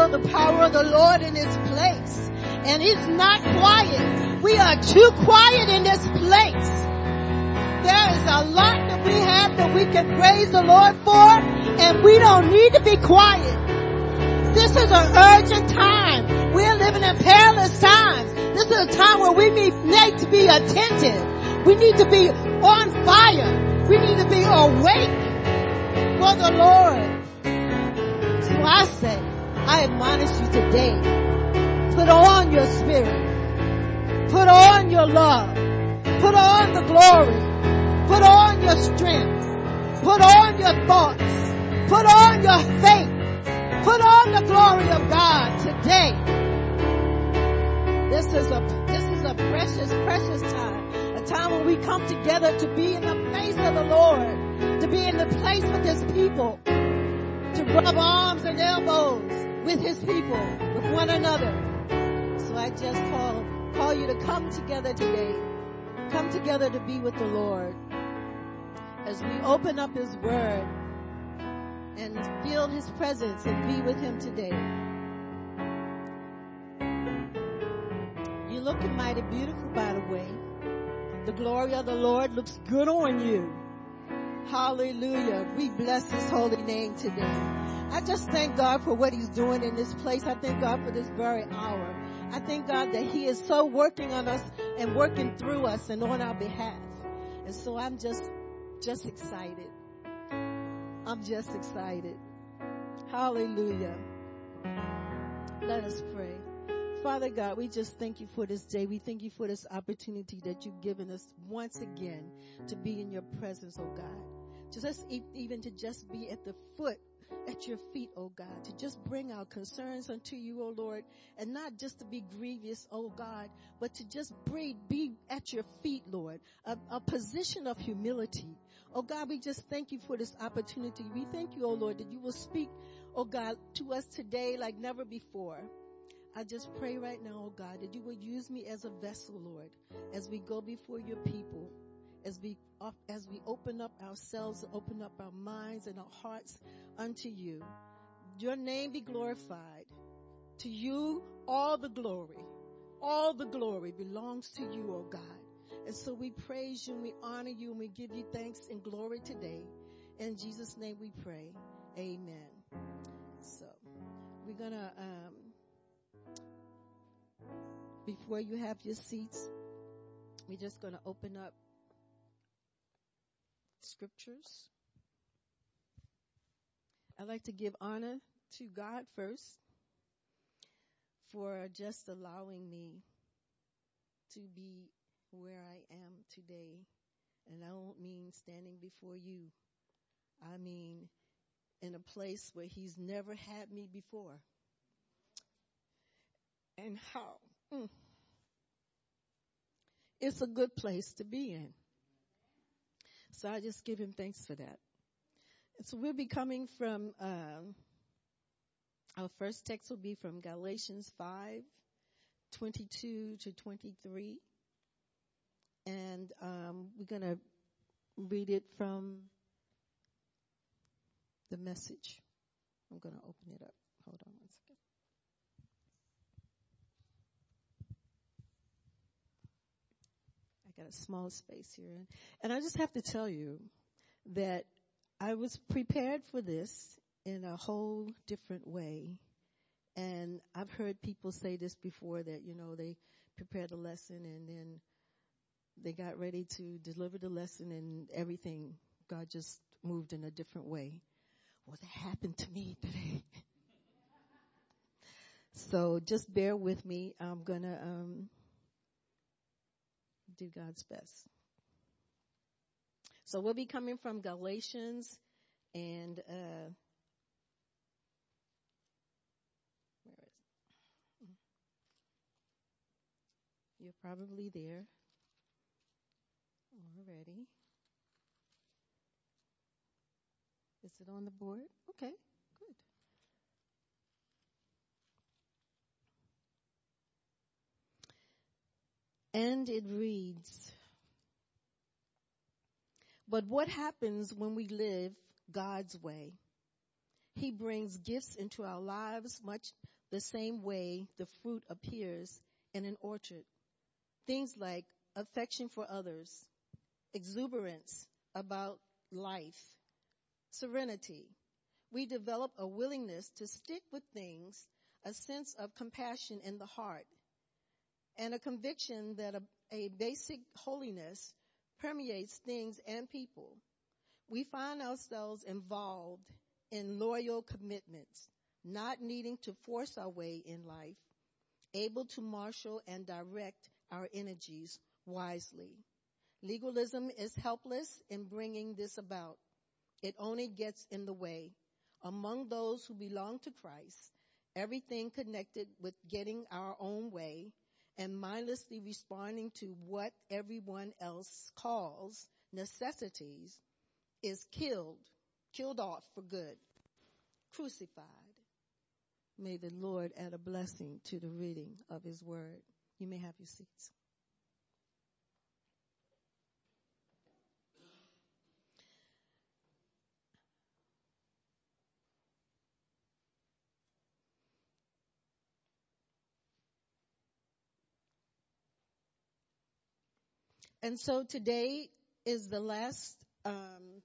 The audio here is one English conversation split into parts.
feel the power of the Lord in this place. And it's not quiet. We are too quiet in this place. There is a lot that we have that we can praise the Lord for and we don't need to be quiet. This is an urgent time. We're living in perilous times. This is a time where we need to be attentive. We need to be on fire. We need to be awake for the Lord. So I say, I admonish you today. Put on your spirit. Put on your love. Put on the glory. Put on your strength. Put on your thoughts. Put on your faith. Put on the glory of God today. This is a, this is a precious, precious time. A time when we come together to be in the face of the Lord. To be in the place with His people. To rub arms and elbows with His people, with one another. So I just call, call you to come together today. Come together to be with the Lord. As we open up His Word and feel His presence and be with Him today. You're looking mighty beautiful, by the way. The glory of the Lord looks good on you. Hallelujah. We bless His holy name today. I just thank God for what He's doing in this place. I thank God for this very hour. I thank God that He is so working on us and working through us and on our behalf. And so I'm just, just excited. I'm just excited. Hallelujah. Let us pray. Father God, we just thank you for this day. We thank you for this opportunity that you've given us once again to be in your presence, oh God. Just even to just be at the foot at your feet, oh God, to just bring our concerns unto you, oh Lord, and not just to be grievous, oh God, but to just be, at your feet, Lord, a, a position of humility. Oh God, we just thank you for this opportunity. We thank you, oh Lord, that you will speak, oh God, to us today like never before. I just pray right now, oh God, that you will use me as a vessel, Lord, as we go before your people, as we as we open up ourselves, open up our minds and our hearts unto you. Your name be glorified. To you, all the glory, all the glory belongs to you, oh God. And so we praise you and we honor you and we give you thanks and glory today. In Jesus' name we pray. Amen. So we're gonna, um, before you have your seats, we're just gonna open up scriptures. I'd like to give honor to God first for just allowing me to be where I am today. And I don't mean standing before you. I mean in a place where he's never had me before. And how? Mm. It's a good place to be in. So I just give him thanks for that. And so we'll be coming from, um, our first text will be from Galatians 5, 22 to 23. And um, we're going to read it from the message. I'm going to open it up. Hold on one second. Got a small space here. And I just have to tell you that I was prepared for this in a whole different way. And I've heard people say this before that, you know, they prepared a lesson and then they got ready to deliver the lesson and everything, God just moved in a different way. Well, that happened to me today. so just bear with me. I'm gonna, um, do God's best. So we'll be coming from Galatians and, uh, where is it? You're probably there already. Is it on the board? Okay, good. And it reads, but what happens when we live God's way? He brings gifts into our lives much the same way the fruit appears in an orchard. Things like affection for others, exuberance about life, serenity. We develop a willingness to stick with things, a sense of compassion in the heart, and a conviction that a, a basic holiness permeates things and people. We find ourselves involved in loyal commitments, not needing to force our way in life, able to marshal and direct our energies wisely. Legalism is helpless in bringing this about. It only gets in the way. Among those who belong to Christ, everything connected with getting our own way and mindlessly responding to what everyone else calls necessities is killed, killed off for good, crucified. May the Lord add a blessing to the reading of his word. You may have your seats. And so today is the last, um,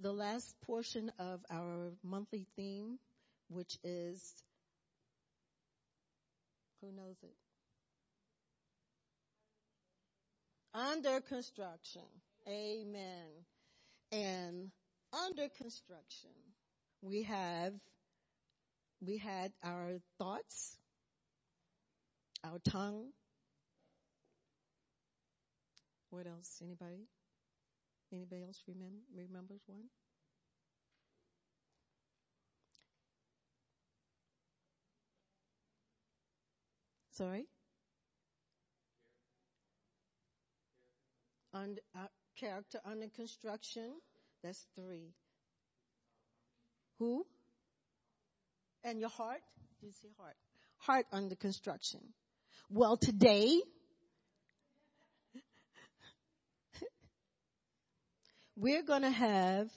the last portion of our monthly theme, which is, who knows it? Under construction. Amen. And under construction, we have, we had our thoughts, our tongue, what else? Anybody? Anybody else remember, remembers one? Sorry? Und, uh, character under construction. That's three. Who? And your heart? Did you say heart? Heart under construction. Well, today, we're going to have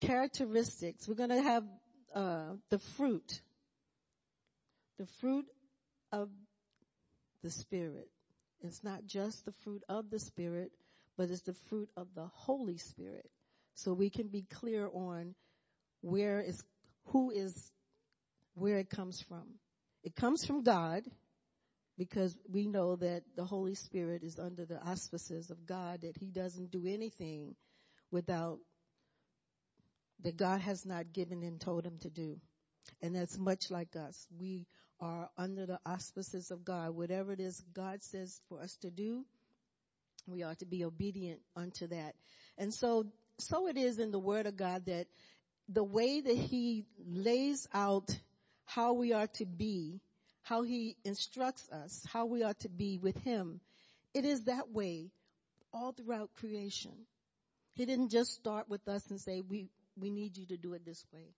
characteristics. We're going to have uh, the fruit, the fruit of the Spirit. It's not just the fruit of the Spirit, but it's the fruit of the Holy Spirit. So we can be clear on where is, who is, where it comes from. It comes from God because we know that the Holy Spirit is under the auspices of God, that He doesn't do anything without, that God has not given and told Him to do. And that's much like us. We are under the auspices of God. Whatever it is God says for us to do, we are to be obedient unto that. And so, so it is in the Word of God that the way that He lays out how we are to be, how He instructs us, how we are to be with Him, it is that way all throughout creation. He didn't just start with us and say, we, we need you to do it this way.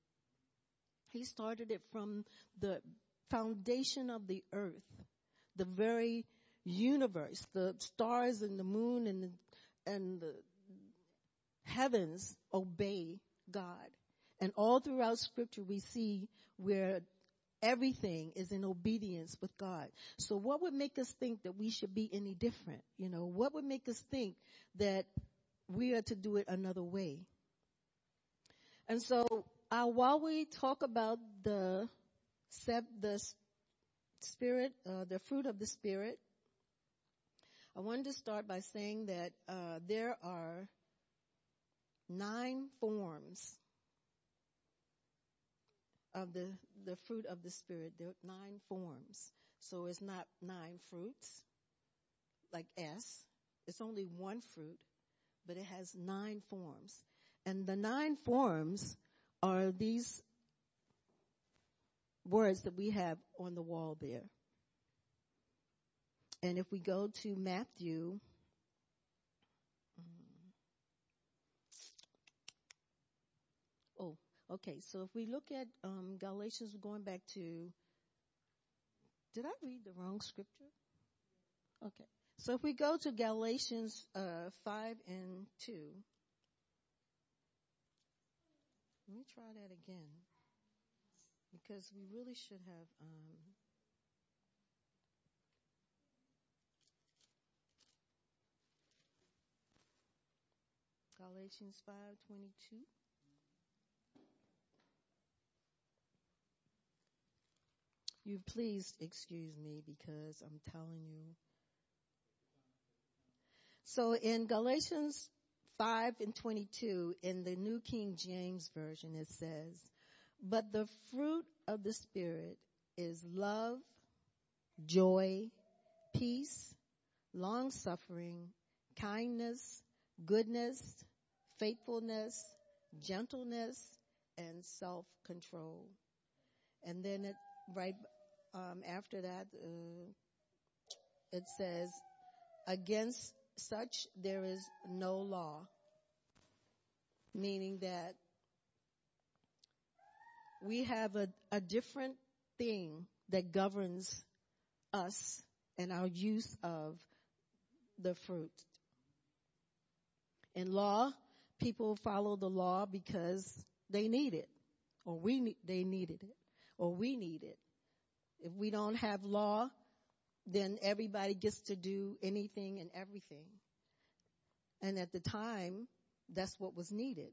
He started it from the foundation of the earth, the very universe, the stars and the moon and the, and the heavens obey God. And all throughout scripture we see where everything is in obedience with God. So what would make us think that we should be any different? You know, what would make us think that we are to do it another way? And so uh, while we talk about the the spirit, uh, the fruit of the spirit, I wanted to start by saying that uh, there are nine forms of the the fruit of the spirit. There are nine forms, so it's not nine fruits like S. It's only one fruit, but it has nine forms, and the nine forms are these words that we have on the wall there. And if we go to Matthew, oh, okay. So if we look at um, Galatians, going back to, did I read the wrong scripture? Okay. So if we go to Galatians uh, 5 and 2, Let me try that again. Because we really should have, um, Galatians 5:22 You please excuse me because I'm telling you. So in Galatians 5 and 22 in the New King James Version it says, but the fruit of the Spirit is love, joy, peace, long suffering, kindness, goodness, faithfulness, gentleness, and self control. And then it, right um, after that, uh, it says, against such there is no law. Meaning that we have a, a different thing that governs us and our use of the fruit. In law, people follow the law because they need it, or we they needed it, or we need it. If we don't have law, then everybody gets to do anything and everything. And at the time, that's what was needed.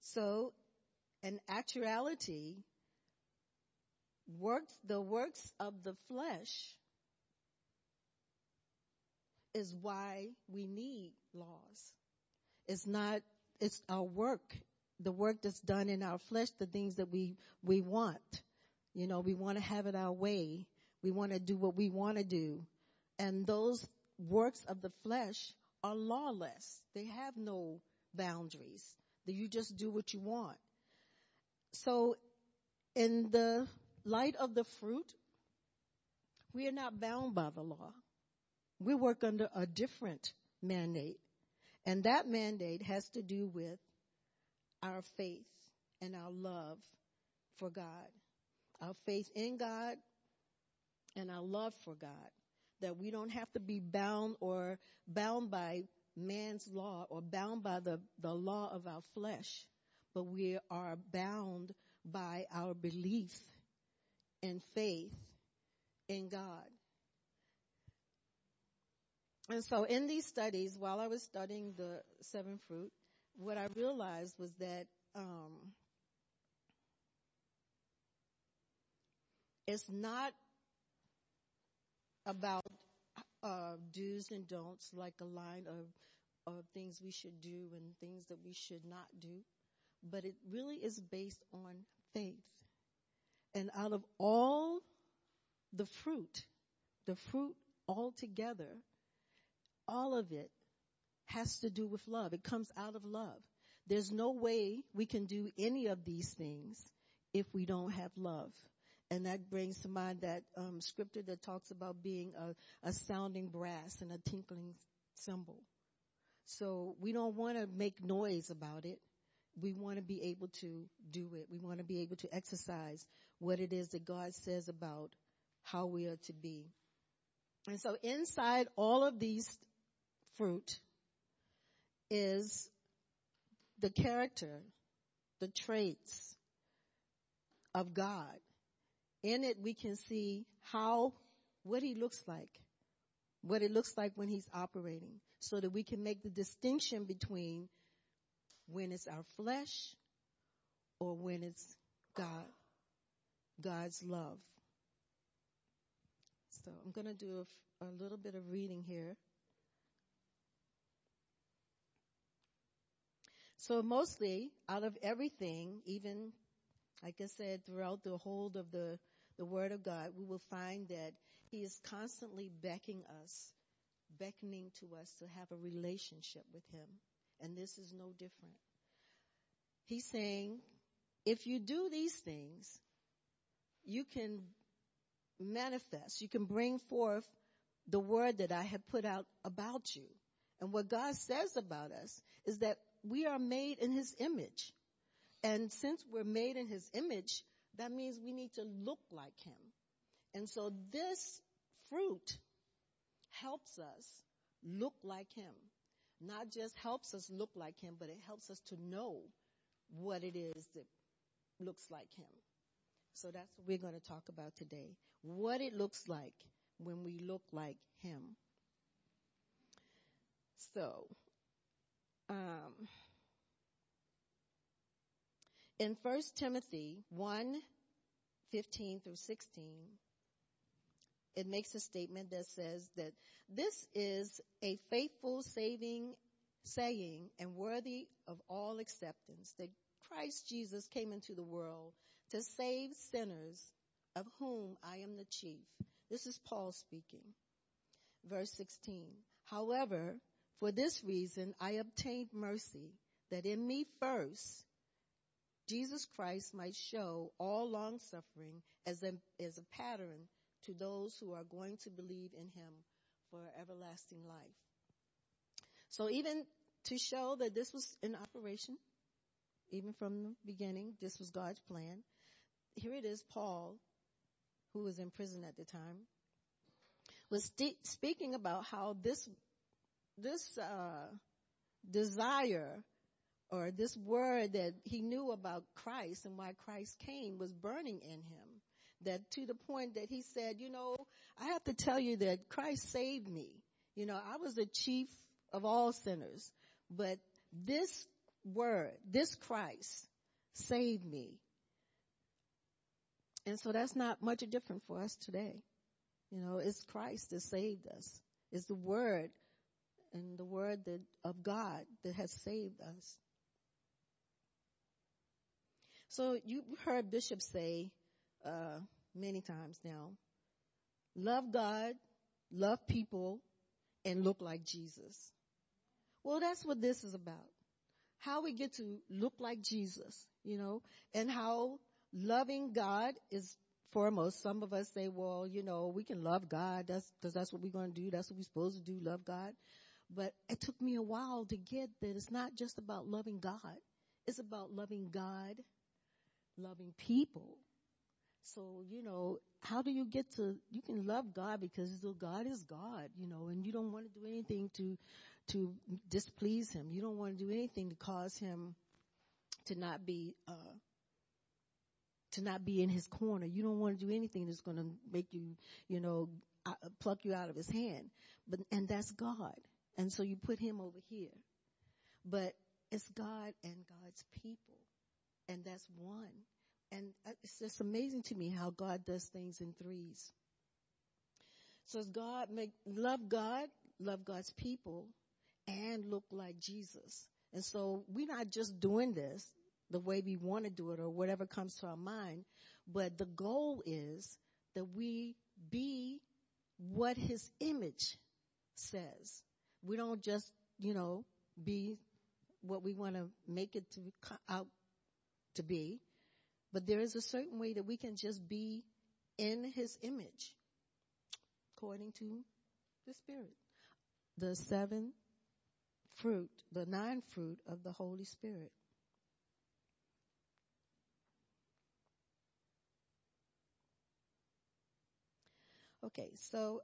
So, in actuality, works, the works of the flesh is why we need laws. It's not, it's our work, the work that's done in our flesh, the things that we, we want. You know, we want to have it our way. We want to do what we want to do. And those works of the flesh are lawless. They have no boundaries. You just do what you want. So in the light of the fruit, we are not bound by the law. We work under a different mandate. And that mandate has to do with our faith and our love for God. Our faith in God and our love for God. That we don't have to be bound or bound by man's law or bound by the, the law of our flesh, but we are bound by our belief and faith in God. And so in these studies, while I was studying the seven fruit, what I realized was that um, it's not about uh, do's and don'ts, like a line of, of things we should do and things that we should not do, but it really is based on faith. And out of all the fruit, the fruit altogether, all of it has to do with love. It comes out of love. There's no way we can do any of these things if we don't have love. And that brings to mind that um, scripture that talks about being a, a sounding brass and a tinkling cymbal. So we don't want to make noise about it. We want to be able to do it. We want to be able to exercise what it is that God says about how we are to be. And so inside all of these fruit is the character, the traits of God in it we can see how, what he looks like, what it looks like when he's operating, so that we can make the distinction between when it's our flesh or when it's God, God's love. So I'm going to do a, a little bit of reading here. So mostly out of everything, even like I said, throughout the whole of the, the Word of God, we will find that He is constantly beckoning us, beckoning to us to have a relationship with Him. And this is no different. He's saying, if you do these things, you can manifest, you can bring forth the word that I have put out about you. And what God says about us is that we are made in His image. And since we're made in his image, that means we need to look like him. And so this fruit helps us look like him. Not just helps us look like him, but it helps us to know what it is that looks like him. So that's what we're going to talk about today. What it looks like when we look like him. So, um, in 1 Timothy 1, 15 through 16, it makes a statement that says that this is a faithful saving saying and worthy of all acceptance that Christ Jesus came into the world to save sinners of whom I am the chief. This is Paul speaking. Verse 16. However, for this reason I obtained mercy that in me first Jesus Christ might show all long suffering as a, as a pattern to those who are going to believe in him for everlasting life. So even to show that this was in operation, even from the beginning, this was God's plan. Here it is, Paul, who was in prison at the time, was st- speaking about how this, this, uh, desire or this word that he knew about Christ and why Christ came was burning in him. That to the point that he said, you know, I have to tell you that Christ saved me. You know, I was the chief of all sinners, but this word, this Christ saved me. And so that's not much different for us today. You know, it's Christ that saved us. It's the word and the word that, of God that has saved us. So you've heard Bishop say uh, many times now, love God, love people, and look like Jesus. Well, that's what this is about. How we get to look like Jesus, you know, and how loving God is foremost. Some of us say, well, you know, we can love God. That's because that's what we're going to do. That's what we're supposed to do, love God. But it took me a while to get that it's not just about loving God. It's about loving God loving people. So, you know, how do you get to, you can love God because God is God, you know, and you don't want to do anything to, to displease Him. You don't want to do anything to cause Him to not be, uh, to not be in His corner. You don't want to do anything that's going to make you, you know, uh, pluck you out of His hand. But, and that's God. And so you put Him over here. But it's God and God's people and that's one. And uh, it's just amazing to me how God does things in threes. So as God make, love God, love God's people, and look like Jesus. And so we're not just doing this the way we want to do it or whatever comes to our mind, but the goal is that we be what his image says. We don't just, you know, be what we want to make it to out to be, but there is a certain way that we can just be in his image according to the Spirit. The seven fruit, the nine fruit of the Holy Spirit. Okay, so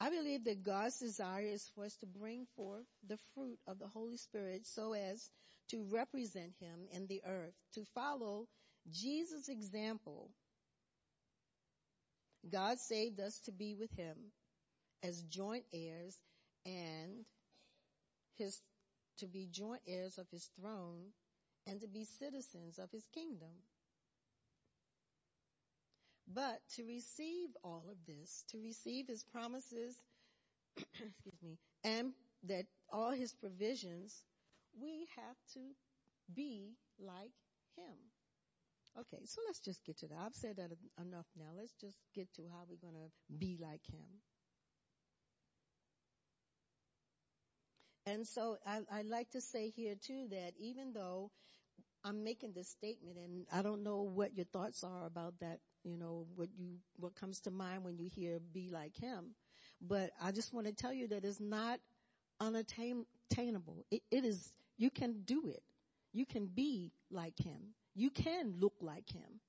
I believe that God's desire is for us to bring forth the fruit of the Holy Spirit so as to represent Him in the earth, to follow Jesus' example. God saved us to be with Him as joint heirs and His, to be joint heirs of His throne and to be citizens of His kingdom. But to receive all of this, to receive his promises, excuse me, and that all his provisions, we have to be like him. Okay, so let's just get to that. I've said that enough now. Let's just get to how we're going to be like him. And so I, I like to say here too that even though I'm making this statement and I don't know what your thoughts are about that you know, what you, what comes to mind when you hear be like him. But I just want to tell you that it's not unattainable. It, it is, you can do it. You can be like him. You can look like him.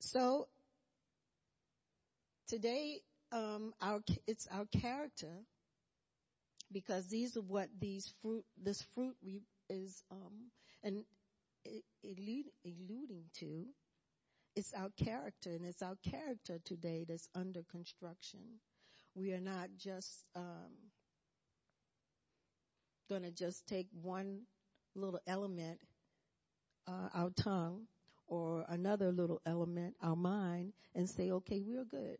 So today, um, our it's our character because these are what these fruit this fruit we, is um, and alluding to. It's our character, and it's our character today that's under construction. We are not just um, going to just take one little element, uh, our tongue, or another little element, our mind, and say, okay, we're good.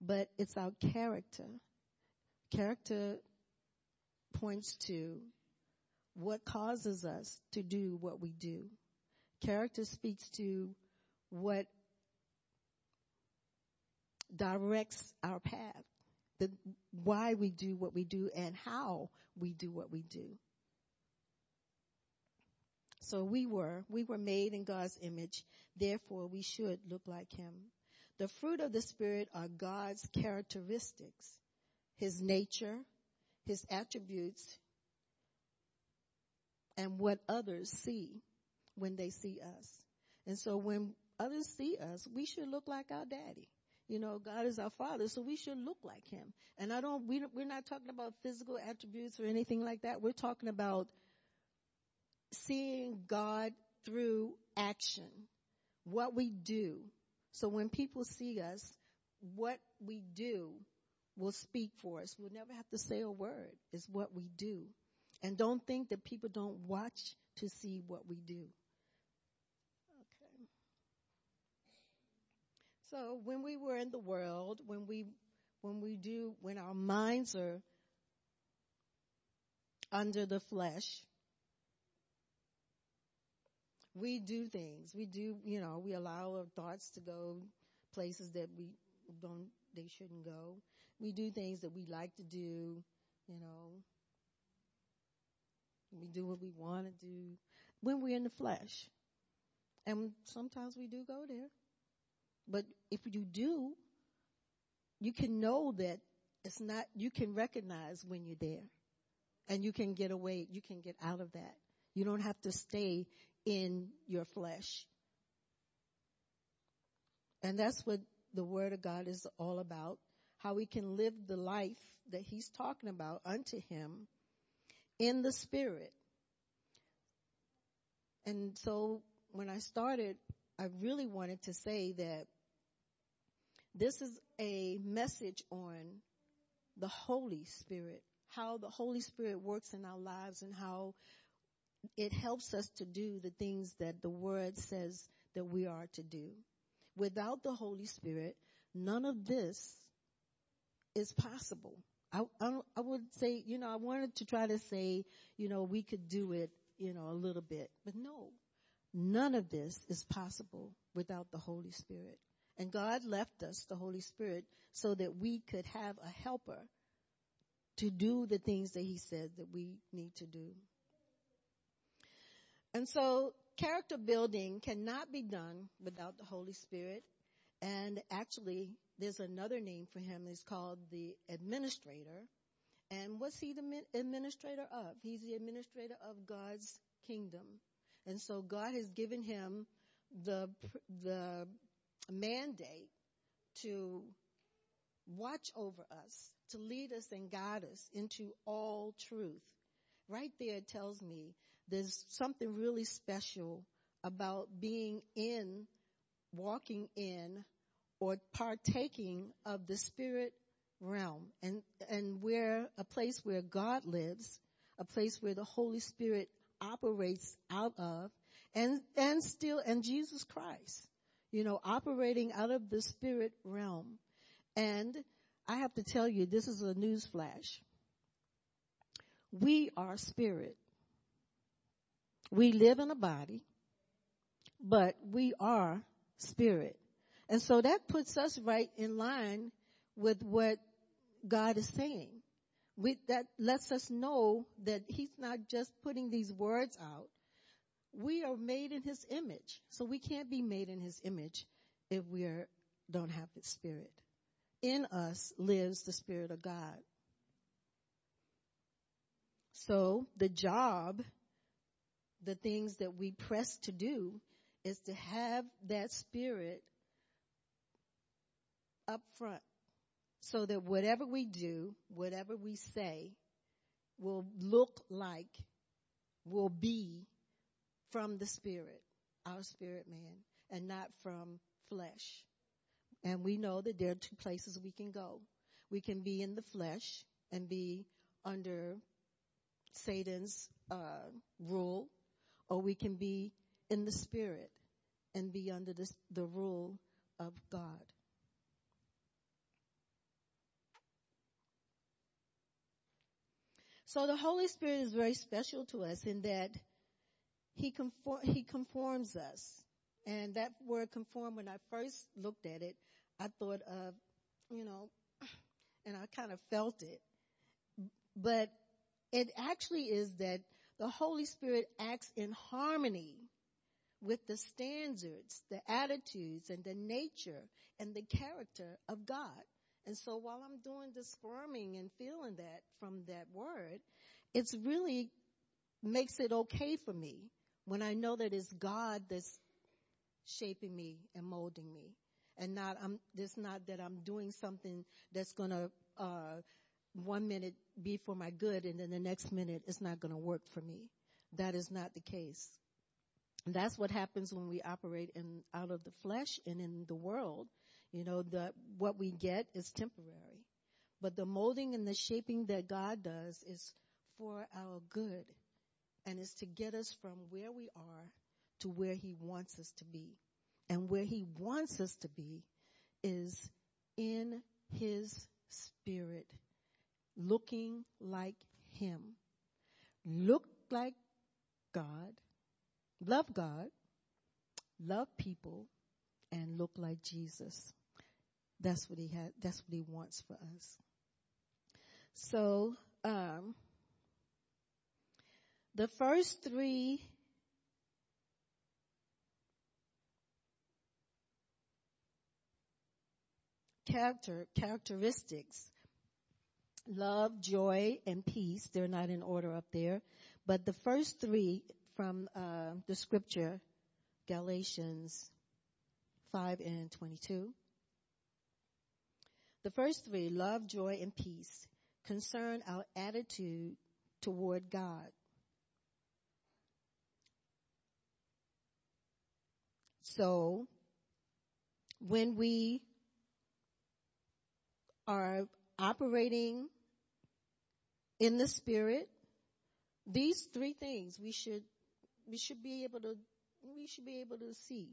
But it's our character. Character points to what causes us to do what we do. Character speaks to what directs our path, the, why we do what we do and how we do what we do. So we were, we were made in God's image. Therefore we should look like Him. The fruit of the Spirit are God's characteristics, His nature, His attributes, and what others see when they see us. And so when others see us, we should look like our daddy. You know, God is our father, so we should look like him. And I don't, we, we're not talking about physical attributes or anything like that. We're talking about seeing God through action, what we do. So when people see us, what we do will speak for us. We'll never have to say a word. It's what we do. And don't think that people don't watch to see what we do. Okay. So when we were in the world, when we when we do when our minds are under the flesh, we do things. We do, you know, we allow our thoughts to go places that we don't, they shouldn't go. We do things that we like to do, you know. We do what we want to do when we're in the flesh. And sometimes we do go there. But if you do, you can know that it's not, you can recognize when you're there. And you can get away, you can get out of that. You don't have to stay in your flesh. And that's what the Word of God is all about. How we can live the life that He's talking about unto Him in the Spirit. And so when I started, I really wanted to say that this is a message on the Holy Spirit, how the Holy Spirit works in our lives and how it helps us to do the things that the Word says that we are to do. Without the Holy Spirit, none of this is possible. I, I, would say, you know, I wanted to try to say, you know, we could do it, you know, a little bit. But no, none of this is possible without the Holy Spirit. And God left us the Holy Spirit so that we could have a helper to do the things that He said that we need to do. And so character building cannot be done without the Holy Spirit. And actually, there's another name for him. It's called the administrator. And what's he the administrator of? He's the administrator of God's kingdom. And so God has given him the, the mandate to watch over us, to lead us and guide us into all truth. Right there it tells me there's something really special about being in, walking in, or partaking of the spirit realm and, and where a place where God lives, a place where the Holy Spirit operates out of and, and still, and Jesus Christ, you know, operating out of the spirit realm. And I have to tell you, this is a news flash. We are spirit. We live in a body, but we are spirit. And so that puts us right in line with what God is saying. We, that lets us know that He's not just putting these words out. We are made in His image. So we can't be made in His image if we are, don't have His Spirit. In us lives the Spirit of God. So the job the things that we press to do is to have that spirit up front so that whatever we do, whatever we say, will look like, will be from the spirit, our spirit man, and not from flesh. And we know that there are two places we can go. We can be in the flesh and be under Satan's uh, rule, or we can be in the spirit and be under the rule of God. So the Holy Spirit is very special to us in that he, conform, he conforms us. And that word conform, when I first looked at it, I thought of, you know, and I kind of felt it. But it actually is that the Holy Spirit acts in harmony with the standards, the attitudes, and the nature and the character of God. And so while I'm doing the squirming and feeling that from that word, it's really makes it okay for me when I know that it's God that's shaping me and molding me. And not, I'm, it's not that I'm doing something that's gonna, uh, one minute be for my good and then the next minute it's not gonna work for me. That is not the case. And that's what happens when we operate in, out of the flesh and in the world. You know, the, what we get is temporary. But the molding and the shaping that God does is for our good and is to get us from where we are to where he wants us to be. And where he wants us to be is in his spirit, looking like him. Look like God, love God, love people, and look like Jesus. That's what he had, that's what he wants for us. So, um, the first three character, characteristics, love, joy, and peace, they're not in order up there, but the first three from uh, the scripture, Galatians 5 and 22, the first three, love, joy, and peace, concern our attitude toward God. So, when we are operating in the spirit, these three things we should we should be able to we should be able to see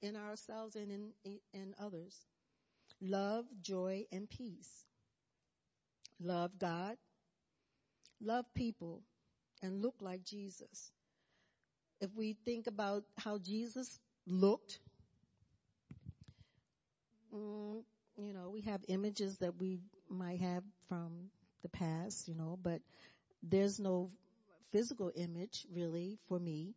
in ourselves and in in others. Love, joy, and peace. Love God, love people, and look like Jesus. If we think about how Jesus looked. Mm, you know, we have images that we might have from the past, you know, but there's no physical image really for me.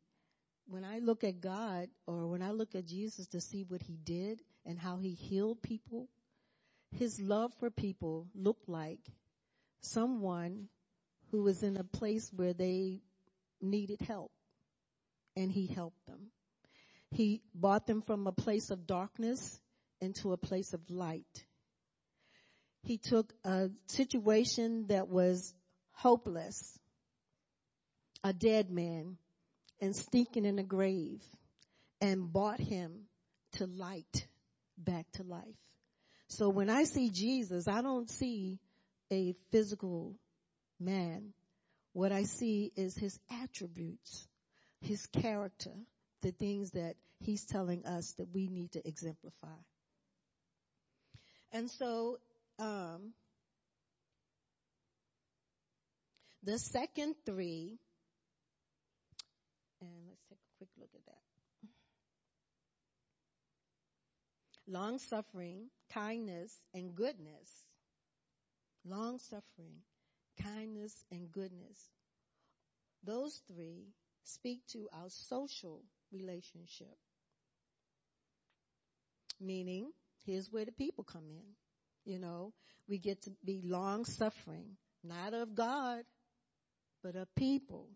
When I look at God or when I look at Jesus to see what he did and how he healed people, his love for people looked like someone who was in a place where they needed help and he helped them. He brought them from a place of darkness into a place of light. He took a situation that was hopeless, a dead man, and stinking in a grave, and brought him to light, back to life. So when I see Jesus, I don't see a physical man. What I see is his attributes, his character, the things that he's telling us that we need to exemplify. And so, um, the second three, and let's take a quick look at that. Long suffering, kindness, and goodness. Long suffering, kindness, and goodness. Those three speak to our social relationship. Meaning, here's where the people come in. You know, we get to be long suffering, not of God, but of people.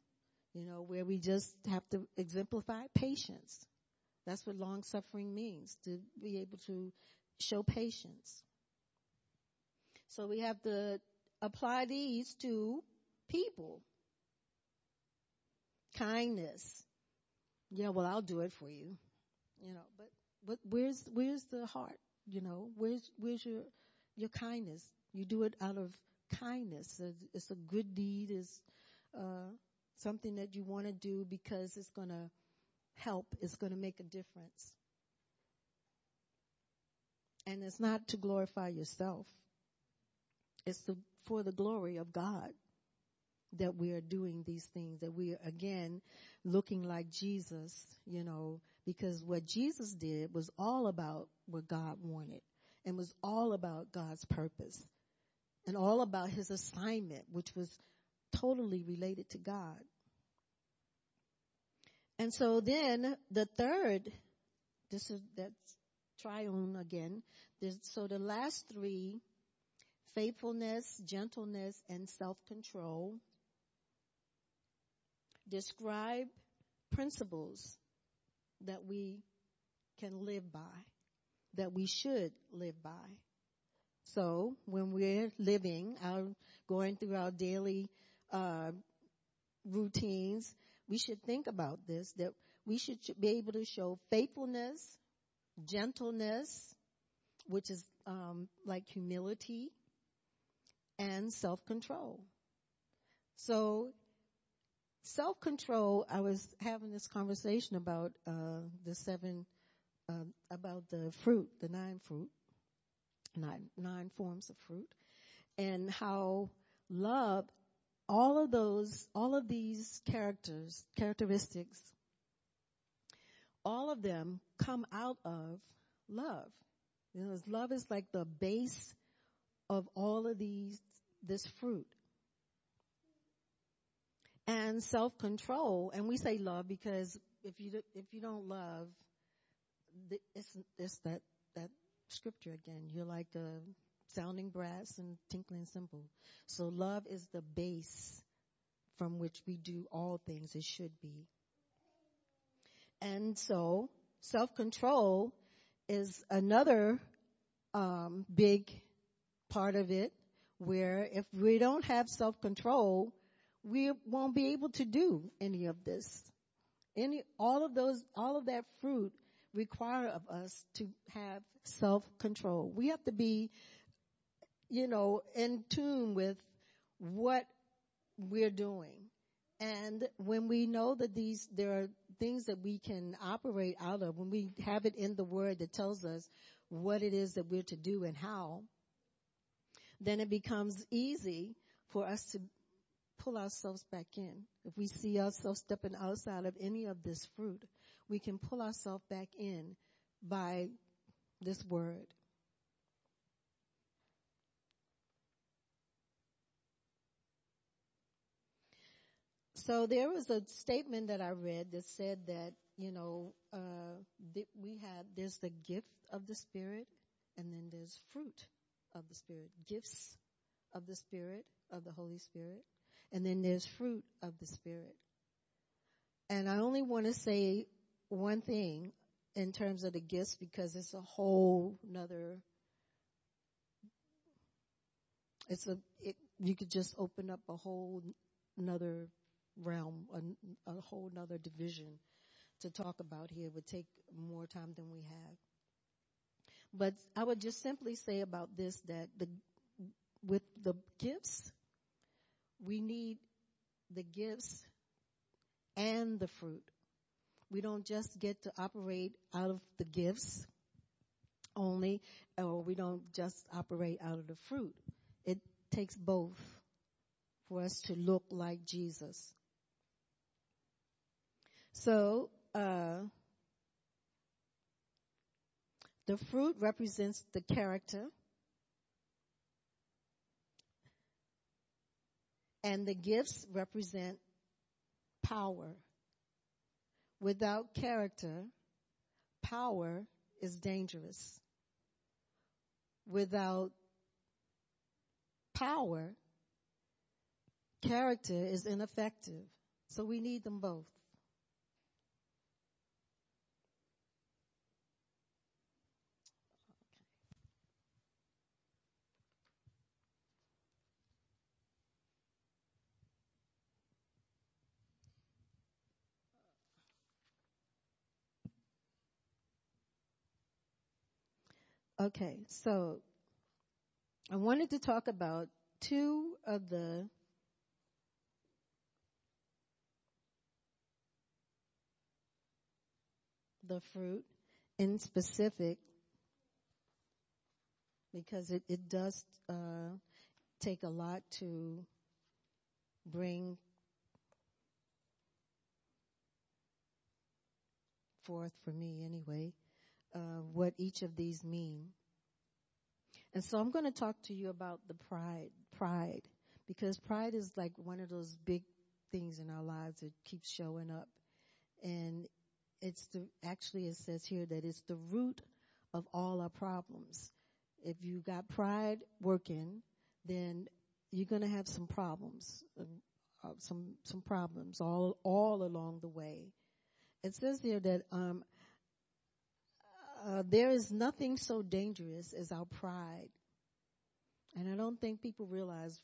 You know, where we just have to exemplify patience. That's what long suffering means, to be able to show patience. So we have to apply these to people. Kindness. Yeah, well, I'll do it for you. You know, but, but where's, where's the heart? You know, where's, where's your, your kindness? You do it out of kindness. It's a good deed. It's, uh, something that you want to do because it's going to help. is going to make a difference. And it's not to glorify yourself. It's the, for the glory of God that we are doing these things, that we are again looking like Jesus, you know, because what Jesus did was all about what God wanted and was all about God's purpose and all about his assignment, which was totally related to God. And so then the third, this is, that's triune again. There's, so the last three, faithfulness, gentleness, and self-control, describe principles that we can live by, that we should live by. So when we're living, our, going through our daily uh, routines, we should think about this, that we should be able to show faithfulness, gentleness, which is um, like humility, and self-control. So self-control, I was having this conversation about uh, the seven, uh, about the fruit, the nine fruit, nine, nine forms of fruit, and how love, all of those, all of these characters, characteristics, all of them come out of love. You know, love is like the base of all of these, this fruit. And self-control, and we say love because if you, if you don't love, it's, it's that, that scripture again. You're like a sounding brass and tinkling cymbal. So love is the base from which we do all things. It should be. And so self-control is another um, big part of it where if we don't have self-control, we won't be able to do any of this. Any, all of those, all of that fruit require of us to have self-control. We have to be, you know, in tune with what we're doing. And when we know that these, there are things that we can operate out of, when we have it in the word that tells us what it is that we're to do and how, then it becomes easy for us to pull ourselves back in. If we see ourselves stepping outside of any of this fruit, we can pull ourselves back in by this word. So there was a statement that I read that said that, you know, uh, that we have, there's the gift of the Spirit and then there's fruit of the Spirit. Gifts of the Spirit, of the Holy Spirit. And then there's fruit of the Spirit. And I only want to say one thing in terms of the gifts because it's a whole nother, it's a, it, you could just open up a whole another realm, a, a whole nother division to talk about here. It would take more time than we have. But I would just simply say about this that the, with the gifts, we need the gifts and the fruit. We don't just get to operate out of the gifts only, or we don't just operate out of the fruit. It takes both for us to look like Jesus. So, uh, the fruit represents the character. And the gifts represent power. Without character, power is dangerous. Without power, character is ineffective. So we need them both. Okay, so I wanted to talk about two of the the fruit in specific because it, it does uh, take a lot to bring forth for me anyway uh, what each of these mean. And so I'm going to talk to you about the pride, pride, because pride is like one of those big things in our lives that keeps showing up. And it's the, actually it says here that it's the root of all our problems. If you got pride working, then you're going to have some problems, uh, some, some problems all, all along the way. It says here that, um, uh, there is nothing so dangerous as our pride. And I don't think people realize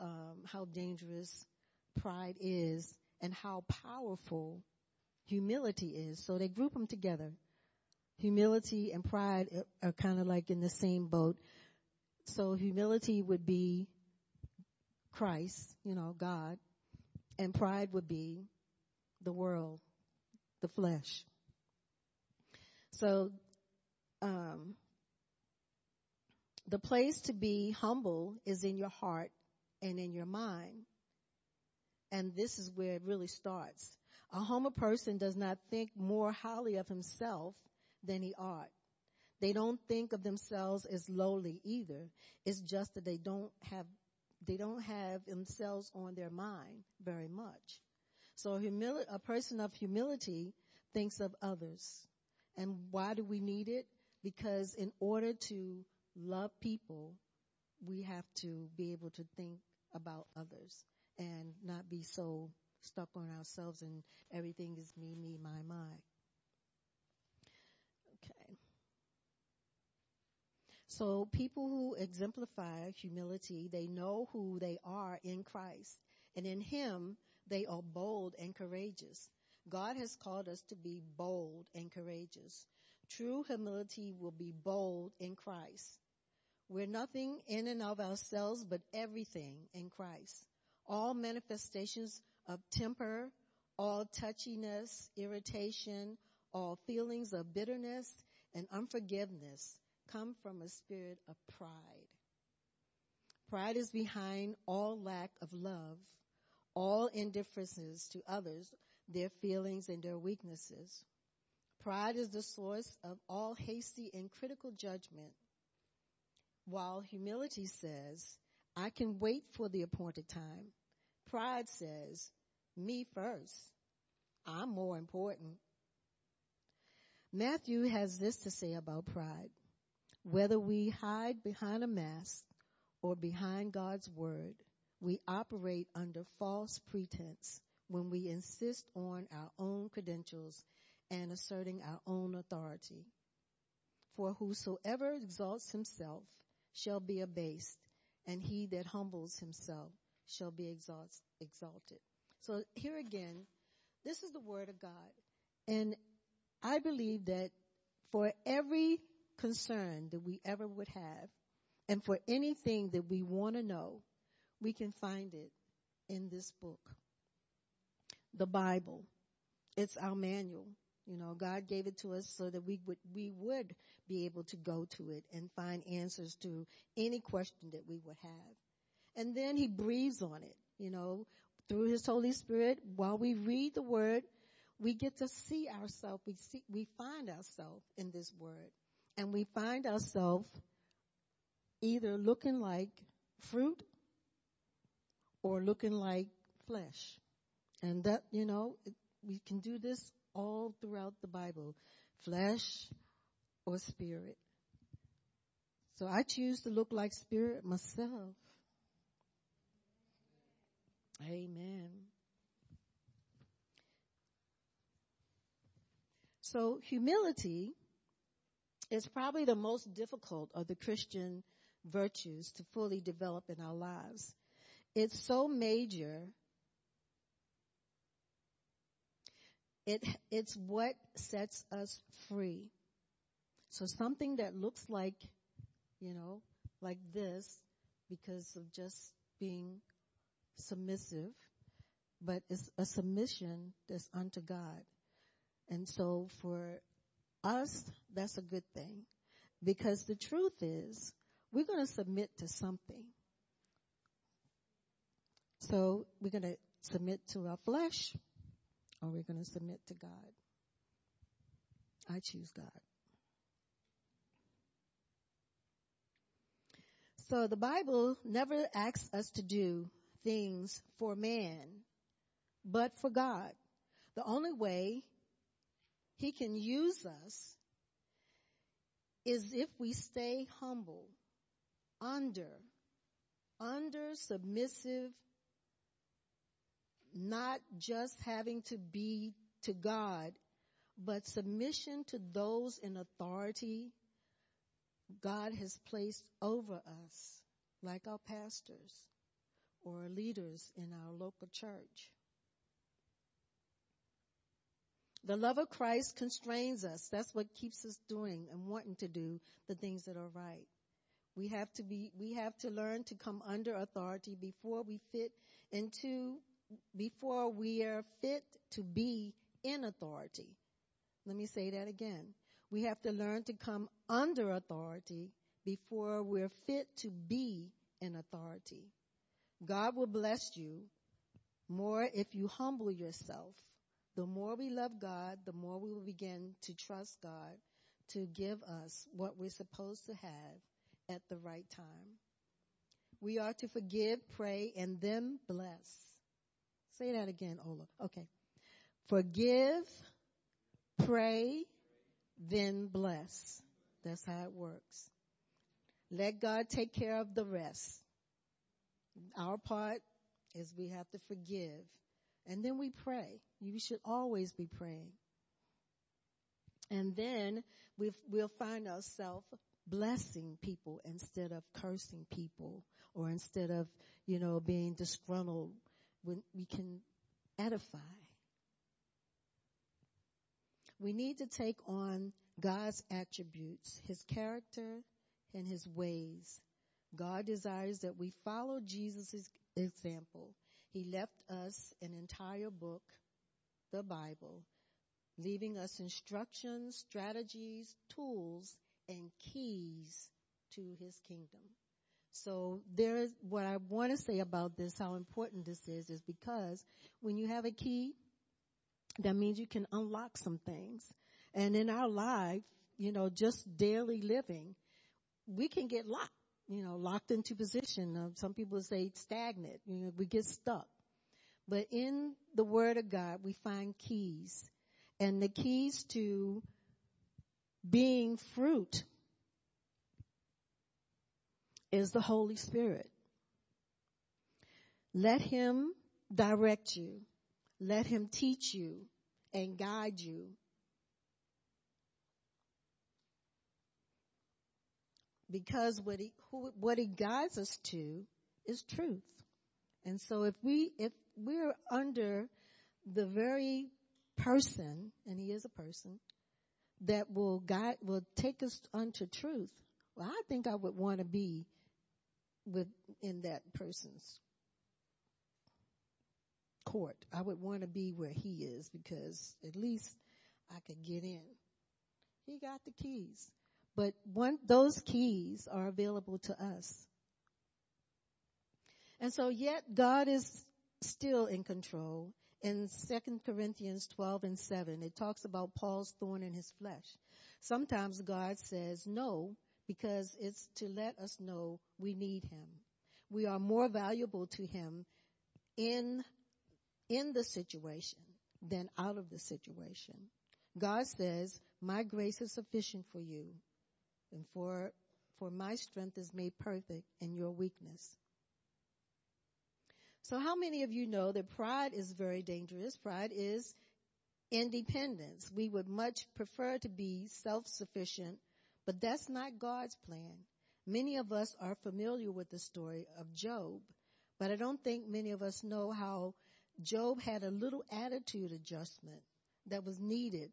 um, how dangerous pride is and how powerful humility is. So they group them together. Humility and pride are, are kind of like in the same boat. So humility would be Christ, you know, God, and pride would be the world, the flesh. So, um, the place to be humble is in your heart and in your mind. And this is where it really starts. A humble person does not think more highly of himself than he ought. They don't think of themselves as lowly either. It's just that they don't have, they don't have themselves on their mind very much. So humili- a person of humility thinks of others. And why do we need it? Because in order to love people, we have to be able to think about others and not be so stuck on ourselves and everything is me, me, my, my. Okay. So people who exemplify humility, they know who they are in Christ. And in Him, they are bold and courageous. God has called us to be bold and courageous. True humility will be bold in Christ. We're nothing in and of ourselves, but everything in Christ. All manifestations of temper, all touchiness, irritation, all feelings of bitterness and unforgiveness come from a spirit of pride. Pride is behind all lack of love, all indifferences to others, their feelings and their weaknesses. Pride is the source of all hasty and critical judgment, while humility says, I can wait for the appointed time. Pride says, me first. I'm more important. Matthew has this to say about pride. Whether we hide behind a mask or behind God's word, we operate under false pretense when we insist on our own credentials and asserting our own authority. For whosoever exalts himself shall be abased, and he that humbles himself shall be exalted. So here again, this is the word of God. And I believe that for every concern that we ever would have, and for anything that we want to know, we can find it in this book the Bible. It's our manual. You know, God gave it to us so that we would, we would be able to go to it and find answers to any question that we would have. And then He breathes on it, you know, through His Holy Spirit. While we read the Word, we get to see ourselves, we see, we find ourselves in this Word. And we find ourselves either looking like fruit or looking like flesh. And that, you know, we can do this all throughout the Bible. Flesh or spirit. So I choose to look like spirit myself. Amen. So humility is probably the most difficult of the Christian virtues to fully develop in our lives. It's so major It, it's what sets us free. So something that looks like, you know, like this because of just being submissive, but it's a submission that's unto God. And so for us, that's a good thing because the truth is we're going to submit to something. So we're going to submit to our flesh or we're going to submit to God. I choose God. So the Bible never asks us to do things for man, but for God. The only way he can use us is if we stay humble, under, under submissive, not just having to be to God, but submission to those in authority God has placed over us, like our pastors or leaders in our local church. The love of Christ constrains us. That's what keeps us doing and wanting to do the things that are right. We have to be, we have to learn to come under authority before we fit into, before we are fit to be in authority. Let me say that again. We have to learn to come under authority before we're fit to be in authority. God will bless you more if you humble yourself the more we love God, the more we will begin to trust God to give us what we're supposed to have at the right time. We are to forgive, pray, and then bless. Say that again, Ola. Okay. Forgive, pray, then bless. That's how it works. Let God take care of the rest. Our part is we have to forgive and then we pray. You should always be praying. And then we will find ourselves blessing people instead of cursing people or instead of, you know, being disgruntled when we can edify. We need to take on God's attributes, His character and His ways. God desires that we follow Jesus' example he left us an entire book, the Bible, leaving us instructions, strategies, tools, and keys to his kingdom. So there is, what I want to say about this, how important this is, is because when you have a key, that means you can unlock some things. And in our life, you know, just daily living, we can get locked you know, locked into position. Some people say stagnant. You know, we get stuck. But in the Word of God, we find keys. And the keys to being fruit is the Holy Spirit. Let Him direct you. Let Him teach you and guide you because what he who, what he guides us to is truth. And so if we if we're under the very person, and he is a person, that will guide will take us unto truth, well, I think I would want to be in that person's court. I would want to be where he is because at least I could get in. He got the keys. But one, those keys are available to us. And so yet God is still in control. In 2 Corinthians 12 and 7, it talks about Paul's thorn in his flesh. Sometimes God says no because it's to let us know we need him. We are more valuable to him in, in the situation than out of the situation. God says, my grace is sufficient for you and for, for my strength is made perfect in your weakness. So how many of you know that pride is very dangerous? Pride is independence. We would much prefer to be self-sufficient, but that's not God's plan. Many of us are familiar with the story of Job, but I don't think many of us know how Job had a little attitude adjustment that was needed.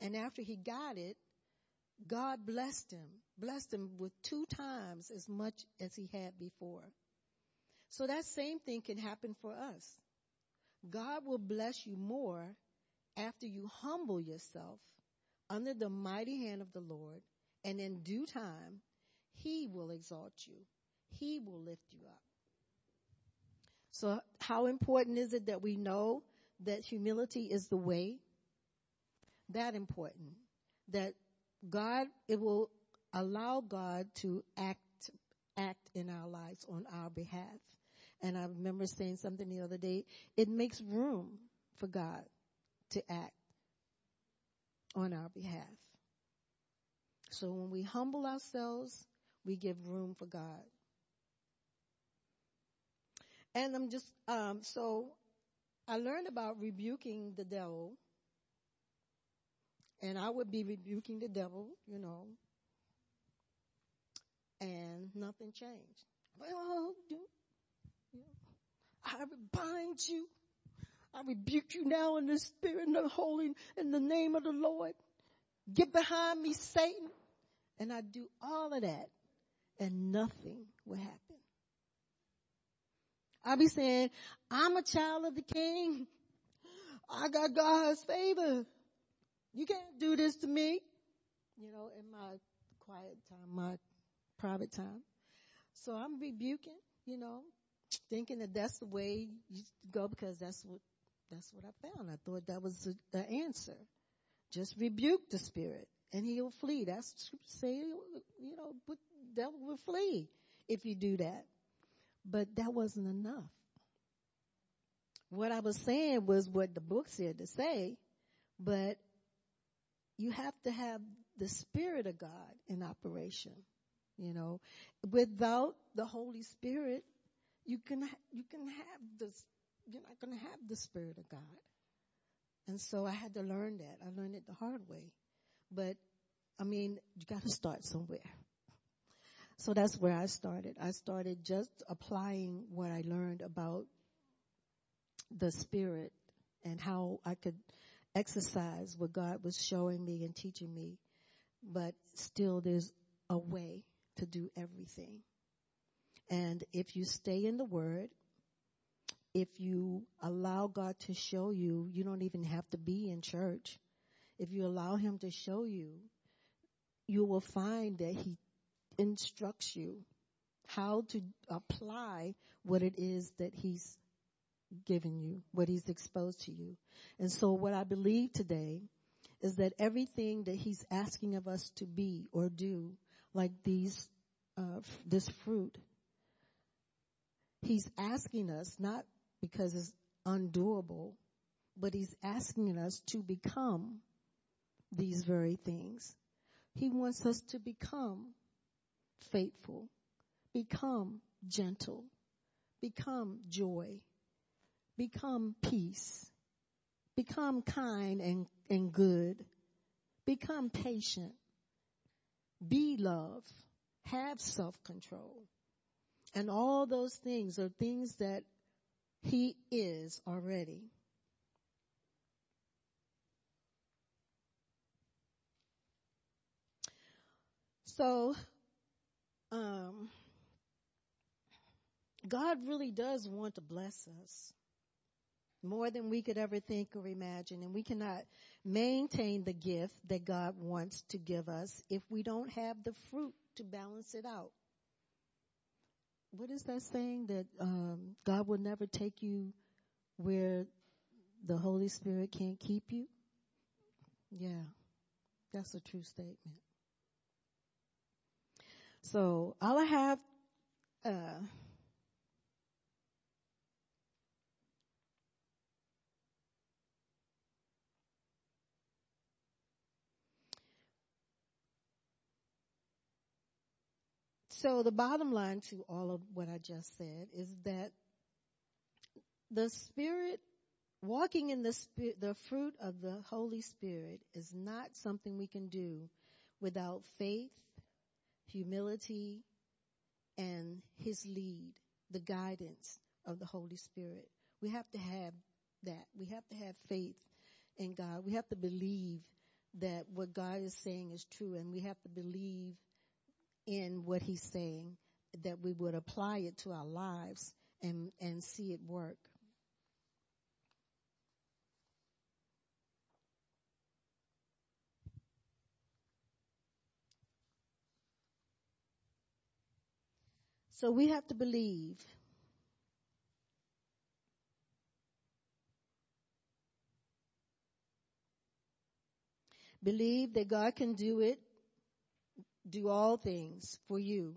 And after he got it, God blessed him, blessed him with two times as much as he had before. So that same thing can happen for us. God will bless you more after you humble yourself under the mighty hand of the Lord, and in due time, He will exalt you. He will lift you up. So how important is it that we know that humility is the way? That important. That God, it will allow God to act, act in our lives on our behalf. And I remember saying something the other day. It makes room for God to act on our behalf. So when we humble ourselves, we give room for God. And I'm just, um, so I learned about rebuking the devil. And I would be rebuking the devil, you know, and nothing changed. Well, I bind you. I rebuke you now in the spirit and the holy, in the name of the Lord. Get behind me, Satan. And I do all of that and nothing will happen. I'll be saying, I'm a child of the king. I got God's favor. You can't do this to me. You know, in my quiet time, my private time. So I'm rebuking, you know, thinking that that's the way you go because that's what that's what I found. I thought that was the answer. Just rebuke the spirit and he'll flee. That's say you know, but devil will flee if you do that. But that wasn't enough. What I was saying was what the book said to say, but you have to have the Spirit of God in operation. You know, without the Holy Spirit, you can, you can have this, you're not going to have the Spirit of God. And so I had to learn that. I learned it the hard way. But, I mean, you got to start somewhere. So that's where I started. I started just applying what I learned about the Spirit and how I could exercise what God was showing me and teaching me. But still there's a way to do everything. And if you stay in the Word, if you allow God to show you, you don't even have to be in church. If you allow Him to show you, you will find that He instructs you how to apply what it is that He's given you, what He's exposed to you. And so what I believe today is that everything that He's asking of us to be or do, like these, uh, this fruit, He's asking us not because it's undoable, but He's asking us to become these very things. He wants us to become faithful, become gentle, become joy, become peace, become kind and, and good, become patient, be love, have self-control. And all those things are things that he is already. So, um, God really does want to bless us more than we could ever think or imagine. And we cannot maintain the gift that God wants to give us if we don't have the fruit to balance it out what is that saying that um, God will never take you where the Holy Spirit can't keep you? Yeah, that's a true statement. So all I have, uh, So the bottom line to all of what I just said is that the Spirit, walking in the Spirit, the fruit of the Holy Spirit is not something we can do without faith, humility, and His lead, the guidance of the Holy Spirit. We have to have that. We have to have faith in God. We have to believe that what God is saying is true and we have to believe in what he's saying, that we would apply it to our lives and, and see it work. So we have to believe. Believe that God can do it, do all things for you.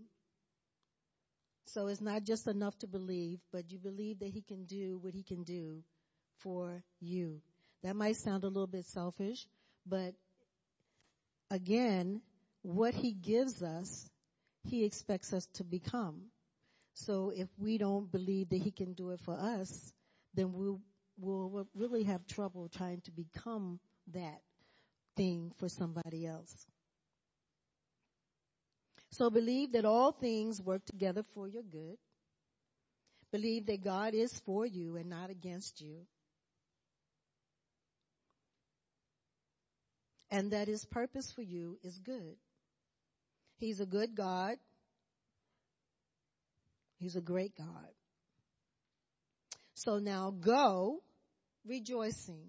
So it's not just enough to believe, but you believe that He can do what He can do for you. That might sound a little bit selfish, but again, what He gives us, He expects us to become. So if we don't believe that he can do it for us, then we'll, we'll really have trouble trying to become that thing for somebody else. So believe that all things work together for your good. Believe that God is for you and not against you. And that his purpose for you is good. He's a good God He's a great God. So now go rejoicing.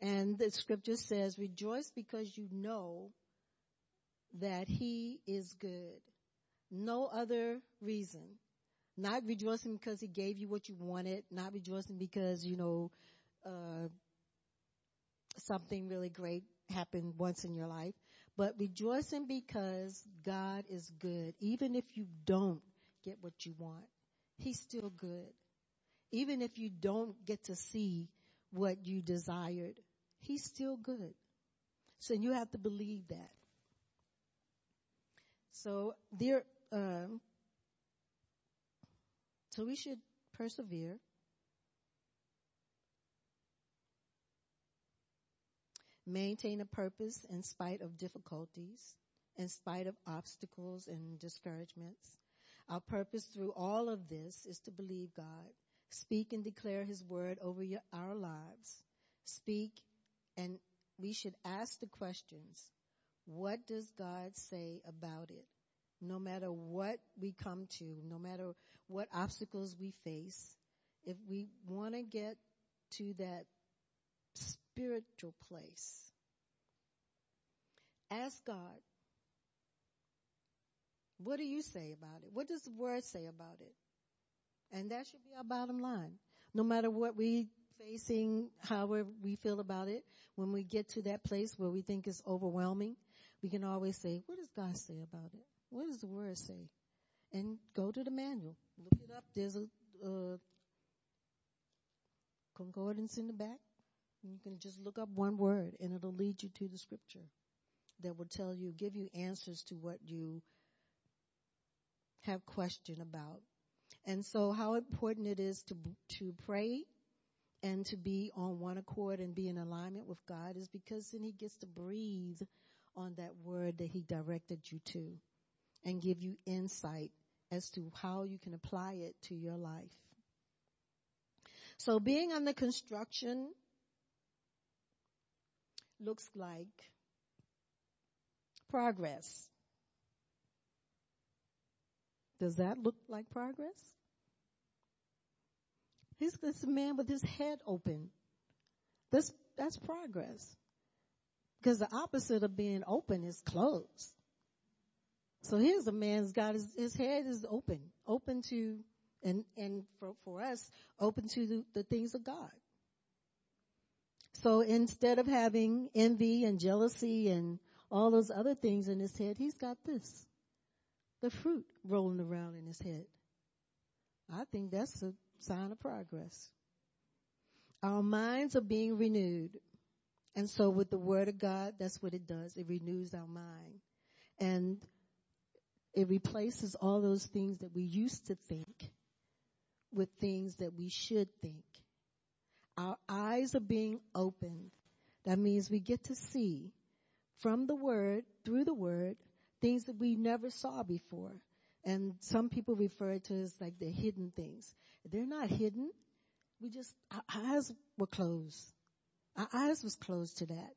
And the scripture says, rejoice because you know that he is good. No other reason. Not rejoicing because he gave you what you wanted, not rejoicing because, you know, uh, something really great happened once in your life, but rejoicing because God is good. Even if you don't get what you want. He's still good. Even if you don't get to see what you desired, He's still good. So you have to believe that. So there, um, so we should persevere. Maintain a purpose in spite of difficulties, in spite of obstacles and discouragements. Our purpose through all of this is to believe God, speak and declare His word over your, our lives. Speak and we should ask the questions. What does God say about it? No matter what we come to, no matter what obstacles we face, if we want to get to that spiritual place, ask God, what do you say about it? What does the word say about it? And that should be our bottom line. No matter what we facing, however we feel about it, when we get to that place where we think it's overwhelming, we can always say, what does God say about it? What does the word say? And go to the manual. Look it up. There's a, concordance in the back. You can just look up one word and it'll lead you to the scripture that will tell you, give you answers to what you have question about. And so how important it is to, to pray and to be on one accord and be in alignment with God is because then he gets to breathe on that word that he directed you to and give you insight as to how you can apply it to your life. So being under construction looks like progress. Does that look like progress? He's this man with his head open. That's, that's progress. Because the opposite of being open is closed. So here's a man's got his, his head is open, open to, and, and for, for us, open to the, the things of God. So instead of having envy and jealousy and all those other things in his head, he's got this the fruit rolling around in his head. I think that's a sign of progress. Our minds are being renewed. And so with the word of God, that's what it does. It renews our mind. And it replaces all those things that we used to think with things that we should think. Our eyes are being opened. That means we get to see from the word, through the word, things that we never saw before. And some people refer to as like the hidden things. They're not hidden. We just, our eyes were closed. Our eyes was closed to that.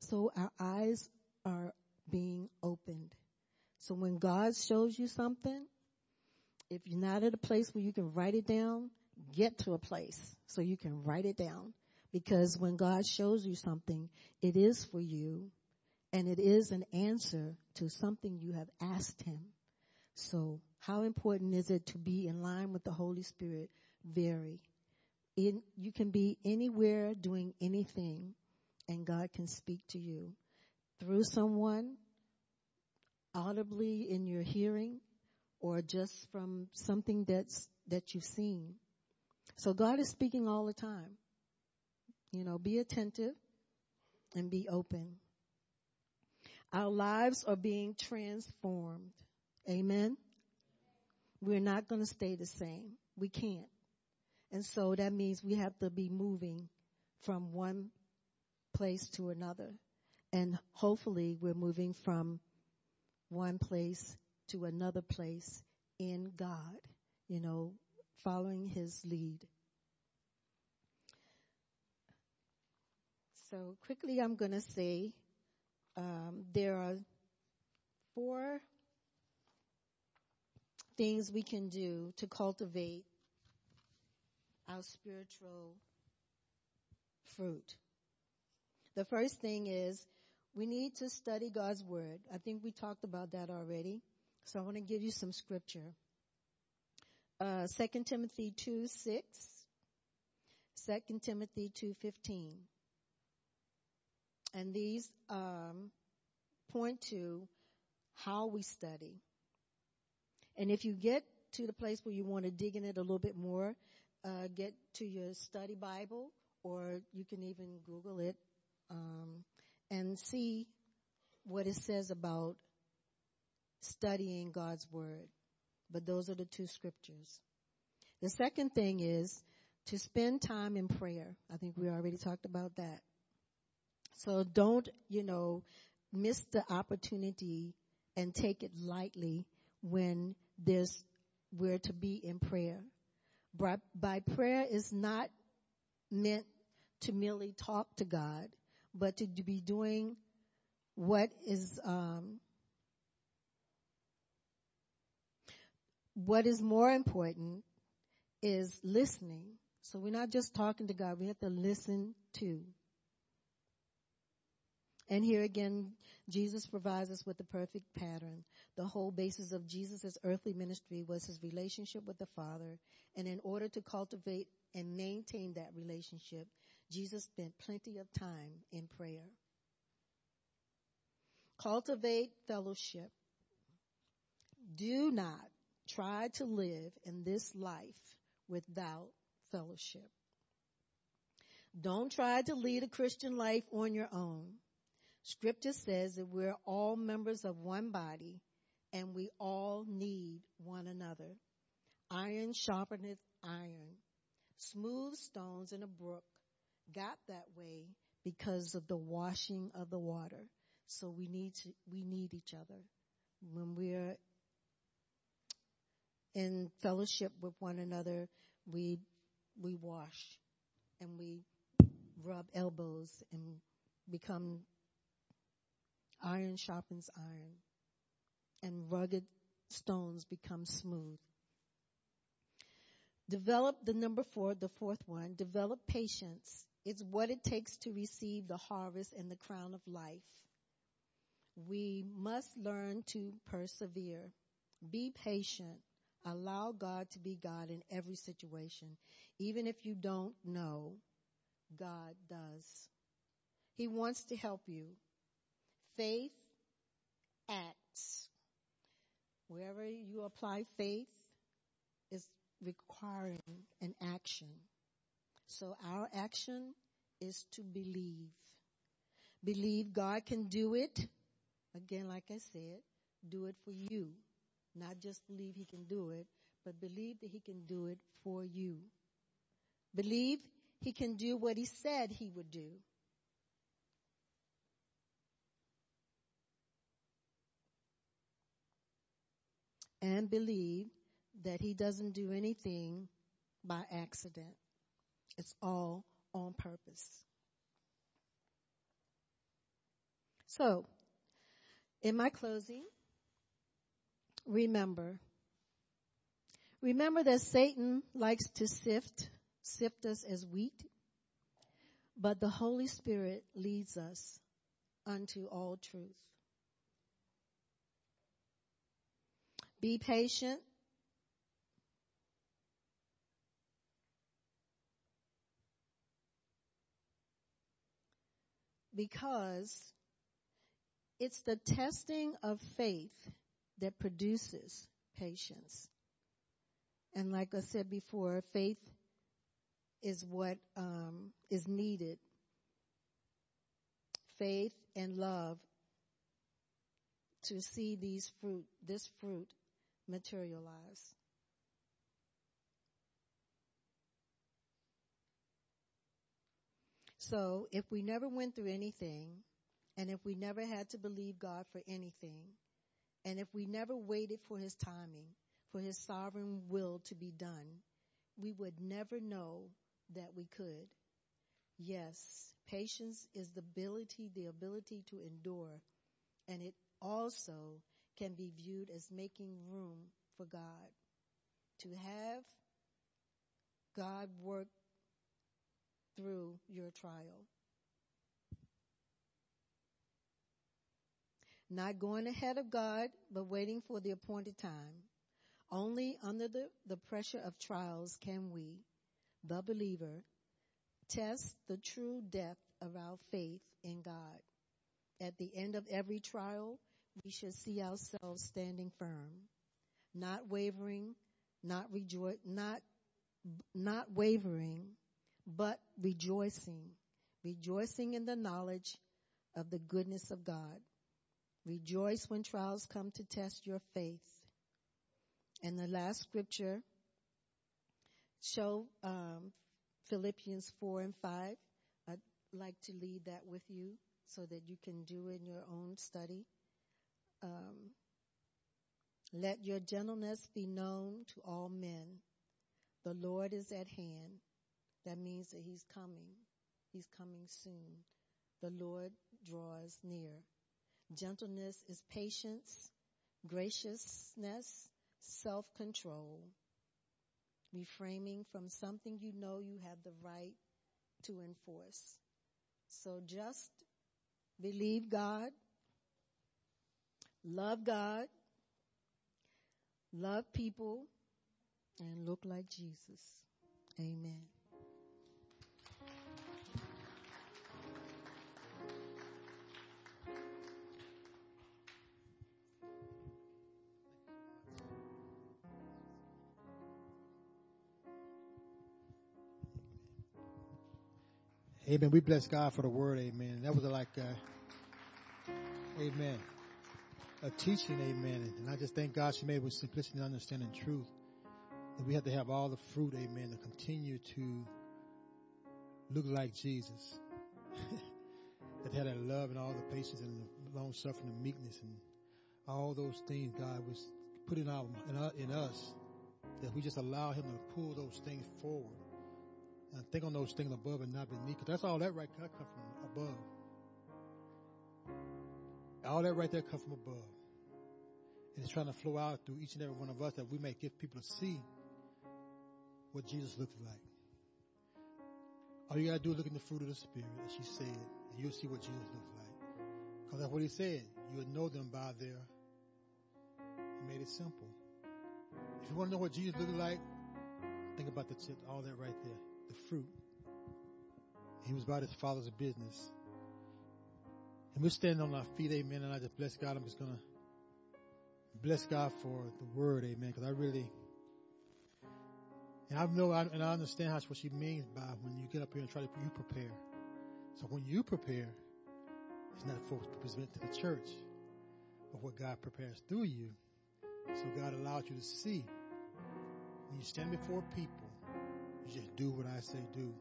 So our eyes are being opened. So when God shows you something, if you're not at a place where you can write it down, get to a place so you can write it down. Because when God shows you something, it is for you and it is an answer to something you have asked Him. So how important is it to be in line with the Holy Spirit? Very. In, you can be anywhere doing anything and God can speak to you through someone, audibly in your hearing, or just from something that's, that you've seen. So God is speaking all the time. You know, be attentive and be open. Our lives are being transformed. Amen. We're not going to stay the same. We can't. And so that means we have to be moving from one place to another. And hopefully we're moving from one place to another place in God, you know, following his lead. So quickly I'm going to say um, there are four things we can do to cultivate our spiritual fruit. The first thing is we need to study God's word. I think we talked about that already. So I want to give you some scripture. Uh, 2 Timothy 2, 6. 2 Timothy 2.15. And these um, point to how we study. And if you get to the place where you want to dig in it a little bit more, uh, get to your study Bible, or you can even Google it um, and see what it says about studying God's Word. But those are the two scriptures. The second thing is to spend time in prayer. I think we already talked about that. So don't, you know, miss the opportunity and take it lightly when there's, we're to be in prayer. By, by prayer is not meant to merely talk to God, but to be doing what is, um, what is more important is listening. So we're not just talking to God, we have to listen to. And here again, Jesus provides us with the perfect pattern. The whole basis of Jesus' earthly ministry was his relationship with the Father. And in order to cultivate and maintain that relationship, Jesus spent plenty of time in prayer. Cultivate fellowship. Do not try to live in this life without fellowship. Don't try to lead a Christian life on your own. Scripture says that we're all members of one body and we all need one another. Iron sharpeneth iron. Smooth stones in a brook got that way because of the washing of the water. So we need to, we need each other. When we're in fellowship with one another, we, we wash and we rub elbows and become iron sharpens iron and rugged stones become smooth. Develop the number four, the fourth one, develop patience. It's what it takes to receive the harvest and the crown of life. We must learn to persevere. Be patient. Allow God to be God in every situation. Even if you don't know, God does. He wants to help you. Faith acts. Wherever you apply faith is requiring an action. So our action is to believe. Believe God can do it. Again, like I said, do it for you. Not just believe He can do it, but believe that He can do it for you. Believe He can do what He said He would do. And believe that he doesn't do anything by accident. It's all on purpose. So, in my closing, remember, remember that Satan likes to sift, sift us as wheat, but the Holy Spirit leads us unto all truth. Be patient. Because it's the testing of faith that produces patience. And like I said before, faith is what um, is needed. Faith and love to see these fruit, this fruit materialize. So if we never went through anything, and if we never had to believe God for anything, and if we never waited for His timing, for His sovereign will to be done, we would never know that we could. Yes, patience is the ability, the ability to endure, and it also can be viewed as making room for God. To have God work through your trial. Not going ahead of God, but waiting for the appointed time. Only under the, the pressure of trials can we, the believer, test the true depth of our faith in God. At the end of every trial, we should see ourselves standing firm, not wavering, not rejoice, not, not wavering, but rejoicing, rejoicing in the knowledge of the goodness of God. Rejoice when trials come to test your faith. And the last scripture show um, Philippians 4 and 5. I'd like to lead that with you so that you can do in your own study. Um, let your gentleness be known to all men. The Lord is at hand. That means that He's coming. He's coming soon. The Lord draws near. Gentleness is patience, graciousness, self-control, refraining from something you know you have the right to enforce. So just believe God, love God, love people, and look like Jesus. Amen. Amen. We bless God for the word. Amen. That was like, uh, amen, a teaching. Amen. And I just thank God she made with simplicity and understanding truth. That we have to have all the fruit. Amen. To continue to look like Jesus. that had that love and all the patience and the long suffering and meekness and all those things God was putting out in us. That we just allow Him to pull those things forward and think on those things above and not beneath. Cause that's all that right come from above. All that right there comes from above. And it's trying to flow out through each and every one of us that we may give people to see what Jesus looks like. All you gotta do is look in the fruit of the Spirit, as she said, and you'll see what Jesus looks like. Because that's what he said. You'll know them by their. He made it simple. If you want to know what Jesus looks like, think about the all that right there the fruit. He was about his father's business. And we're standing on our feet, amen. And I just bless God. I'm just going to bless God for the word, amen. Because I really, and I know, and I understand how, what she means by when you get up here and try to, you prepare. So when you prepare, it's not for present to the church, but what God prepares through you. So God allows you to see when you stand before people you just do what I say do.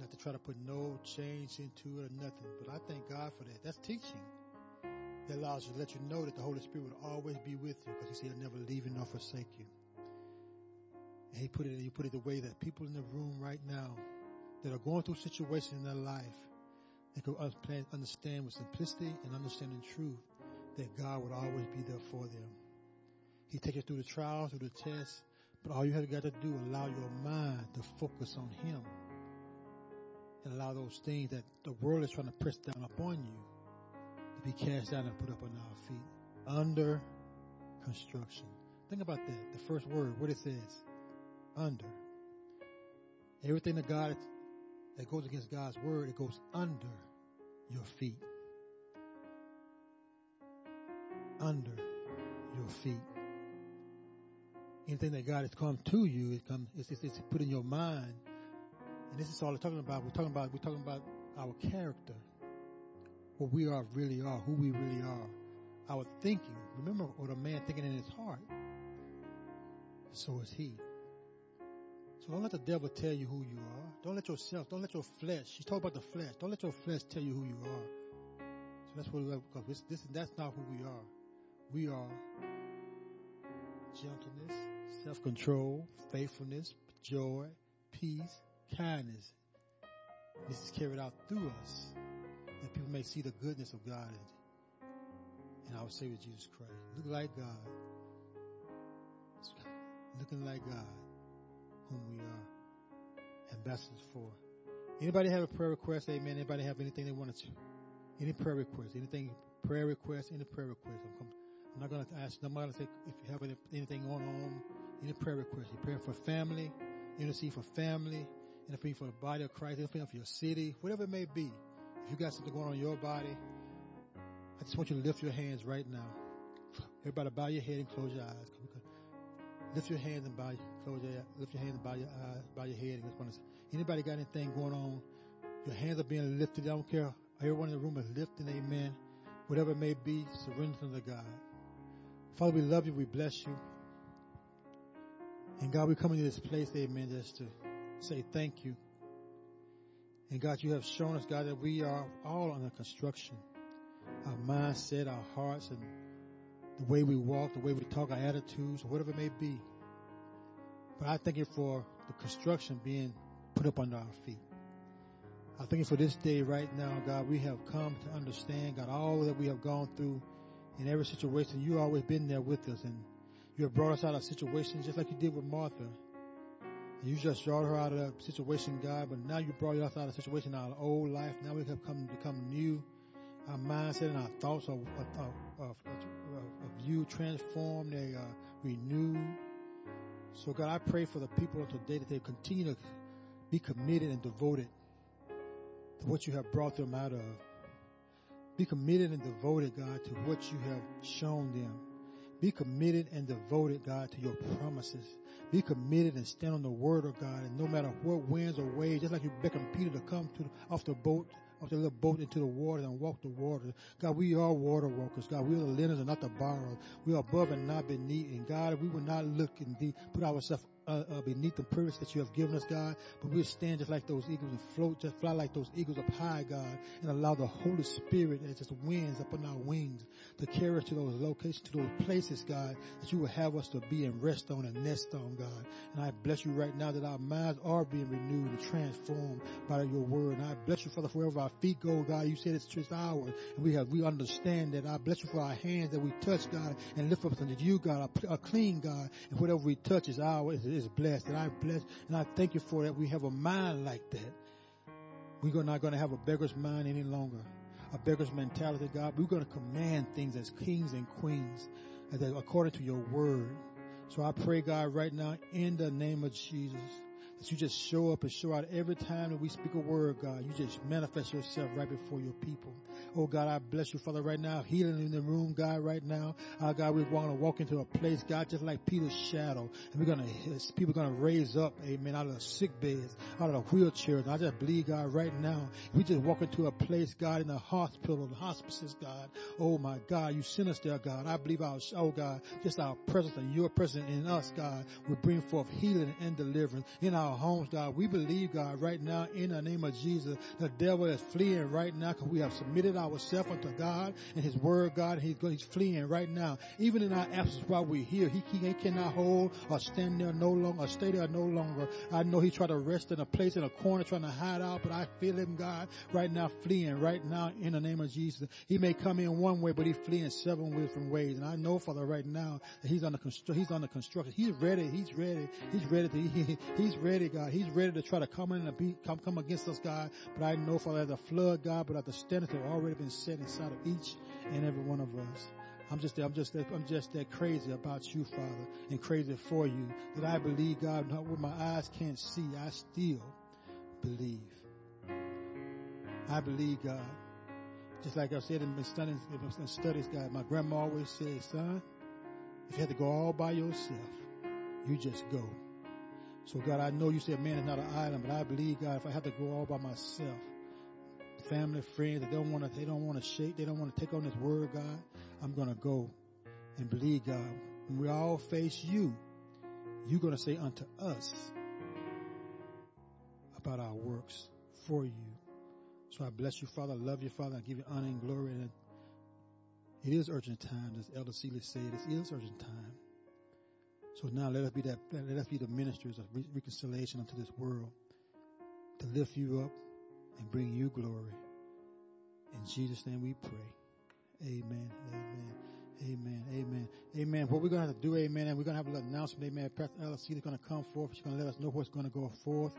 Not to try to put no change into it or nothing. But I thank God for that. That's teaching. That allows you to let you know that the Holy Spirit will always be with you because He said, He'll never leave you nor forsake you. And He put it, He put it the way that people in the room right now that are going through situations in their life They could understand with simplicity and understanding truth that God would always be there for them. He takes you through the trials, through the tests, but all you have got to do is allow your mind to focus on Him and allow those things that the world is trying to press down upon you to be cast down and put up on our feet. Under construction. Think about that. The first word, what it says. Under. Everything that God that goes against God's word, it goes under your feet. Under your feet. Anything that God has come to you, it comes, it's, it's, it's put in your mind. And this is all we're talking about. We're talking about, we're talking about our character. What we are really are, who we really are. Our thinking. Remember what a man thinking in his heart. So is he. So don't let the devil tell you who you are. Don't let yourself, don't let your flesh, she's talking about the flesh. Don't let your flesh tell you who you are. So that's what we have, because this, this, that's not who we are. We are gentleness, self-control, faithfulness, joy, peace, kindness. This is carried out through us that people may see the goodness of God in, in our Savior Jesus Christ. Look like God. Looking like God, whom we are ambassadors for. Anybody have a prayer request? Amen. Anybody have anything they want to? Any prayer request? Anything? Prayer request? Any prayer request? I'm, I'm not going to ask. I'm going to say if you have any, anything going on. Any prayer request? You pray for family. Intercede for family. Intercede for the body of Christ. Intercede for your city. Whatever it may be. If you got something going on in your body, I just want you to lift your hands right now. Everybody bow your head and close your eyes. Lift your hands and bow, close your, lift your hands and bow your eyes, bow your head. Anybody got anything going on? Your hands are being lifted. I don't care. Everyone in the room is lifting. Amen. Whatever it may be, surrender to God. Father, we love you. We bless you. And God, we come into this place, amen, just to say thank you. And God, you have shown us, God, that we are all under construction. Our mindset, our hearts, and the way we walk, the way we talk, our attitudes, whatever it may be. But I thank you for the construction being put up under our feet. I thank you for this day right now, God. We have come to understand, God, all that we have gone through in every situation. You have always been there with us and you have brought us out of situations just like you did with Martha. You just brought her out of that situation, God, but now you brought us out of a situation, our old life. Now we have come become new. Our mindset and our thoughts are, of, are, are you transformed, they are renewed. So God, I pray for the people of today that they continue to be committed and devoted to what you have brought them out of. Be committed and devoted, God, to what you have shown them. Be committed and devoted, God, to your promises. Be committed and stand on the word of God. And no matter what winds or waves, just like you beckoned Peter to come to off the boat of the little boat into the water and walk the water. God, we are water walkers. God, we are the lenders and not the borrowers. We are above and not beneath. And God, we will not look and de- put ourselves uh, uh, beneath the privilege that you have given us, God. But we'll stand just like those eagles and float, just fly like those eagles up high, God, and allow the Holy Spirit as just winds upon our wings to carry us to those locations, to those places, God, that you will have us to be and rest on and nest on, God. And I bless you right now that our minds are being renewed and transformed by your word. And I bless you, Father, wherever our feet go, God, you said it's just ours. And we have, we understand that. I bless you for our hands that we touch, God, and lift up unto you, God, a clean God. And whatever we touch is ours is blessed. And I bless, and I thank you for that. We have a mind like that. We're not going to have a beggar's mind any longer. A beggar's mentality, God. We're going to command things as kings and queens according to your word. So I pray, God, right now, in the name of Jesus, that you just show up and show out every time that we speak a word, God. You just manifest yourself right before your people. Oh God, I bless you, Father, right now. Healing in the room, God, right now. Uh, God, we want to walk into a place, God, just like Peter's shadow. And we're going to, people are going to raise up, amen, out of the sick beds, out of the wheelchairs. I just believe, God, right now, we just walk into a place, God, in the hospital, the hospices, God. Oh my God, you sent us there, God. I believe our, oh God, just our presence and your presence in us, God, will bring forth healing and deliverance in our our homes, God. We believe, God, right now in the name of Jesus, the devil is fleeing right now because we have submitted ourselves unto God and His Word, God. He's, going, he's fleeing right now. Even in our absence while we're here, he, he cannot hold or stand there no longer or stay there no longer. I know he tried to rest in a place in a corner trying to hide out, but I feel him, God, right now fleeing right now in the name of Jesus. He may come in one way, but he's fleeing seven different ways. And I know, Father, right now that he's on the constru- he's on the construction. He's ready. He's ready. He's ready to, he, he's ready, God. He's ready to try to come in and be, come, come against us, God. But I know, Father, as a flood, God, but that the standards have already been set inside of each and every one of us. I'm just, I'm just, I'm just that crazy about you, Father, and crazy for you that I believe, God, not what my eyes can't see, I still believe. I believe, God. Just like I said in my studies, in studies, God, my grandma always said, son, if you had to go all by yourself, you just go. So God, I know you said man is not an island, but I believe, God, if I have to go all by myself, family, friends, they don't want to, they don't want to shake, they don't want to take on this word, God. I'm going to go and believe God. When we all face you, you're going to say unto us about our works for you. So I bless you, Father. I love you, Father. I give you honor and glory. And it is urgent time, as Elder Seeley said. It is urgent time. So now let us be that, let us be the ministers of reconciliation unto this world to lift you up and bring you glory. In Jesus' name we pray. Amen. Amen. Amen. Amen. Amen. What we're going to have to do, amen, and we're going to have a little announcement, amen. Pastor LC is going to come forth. She's going to let us know what's going to go forth.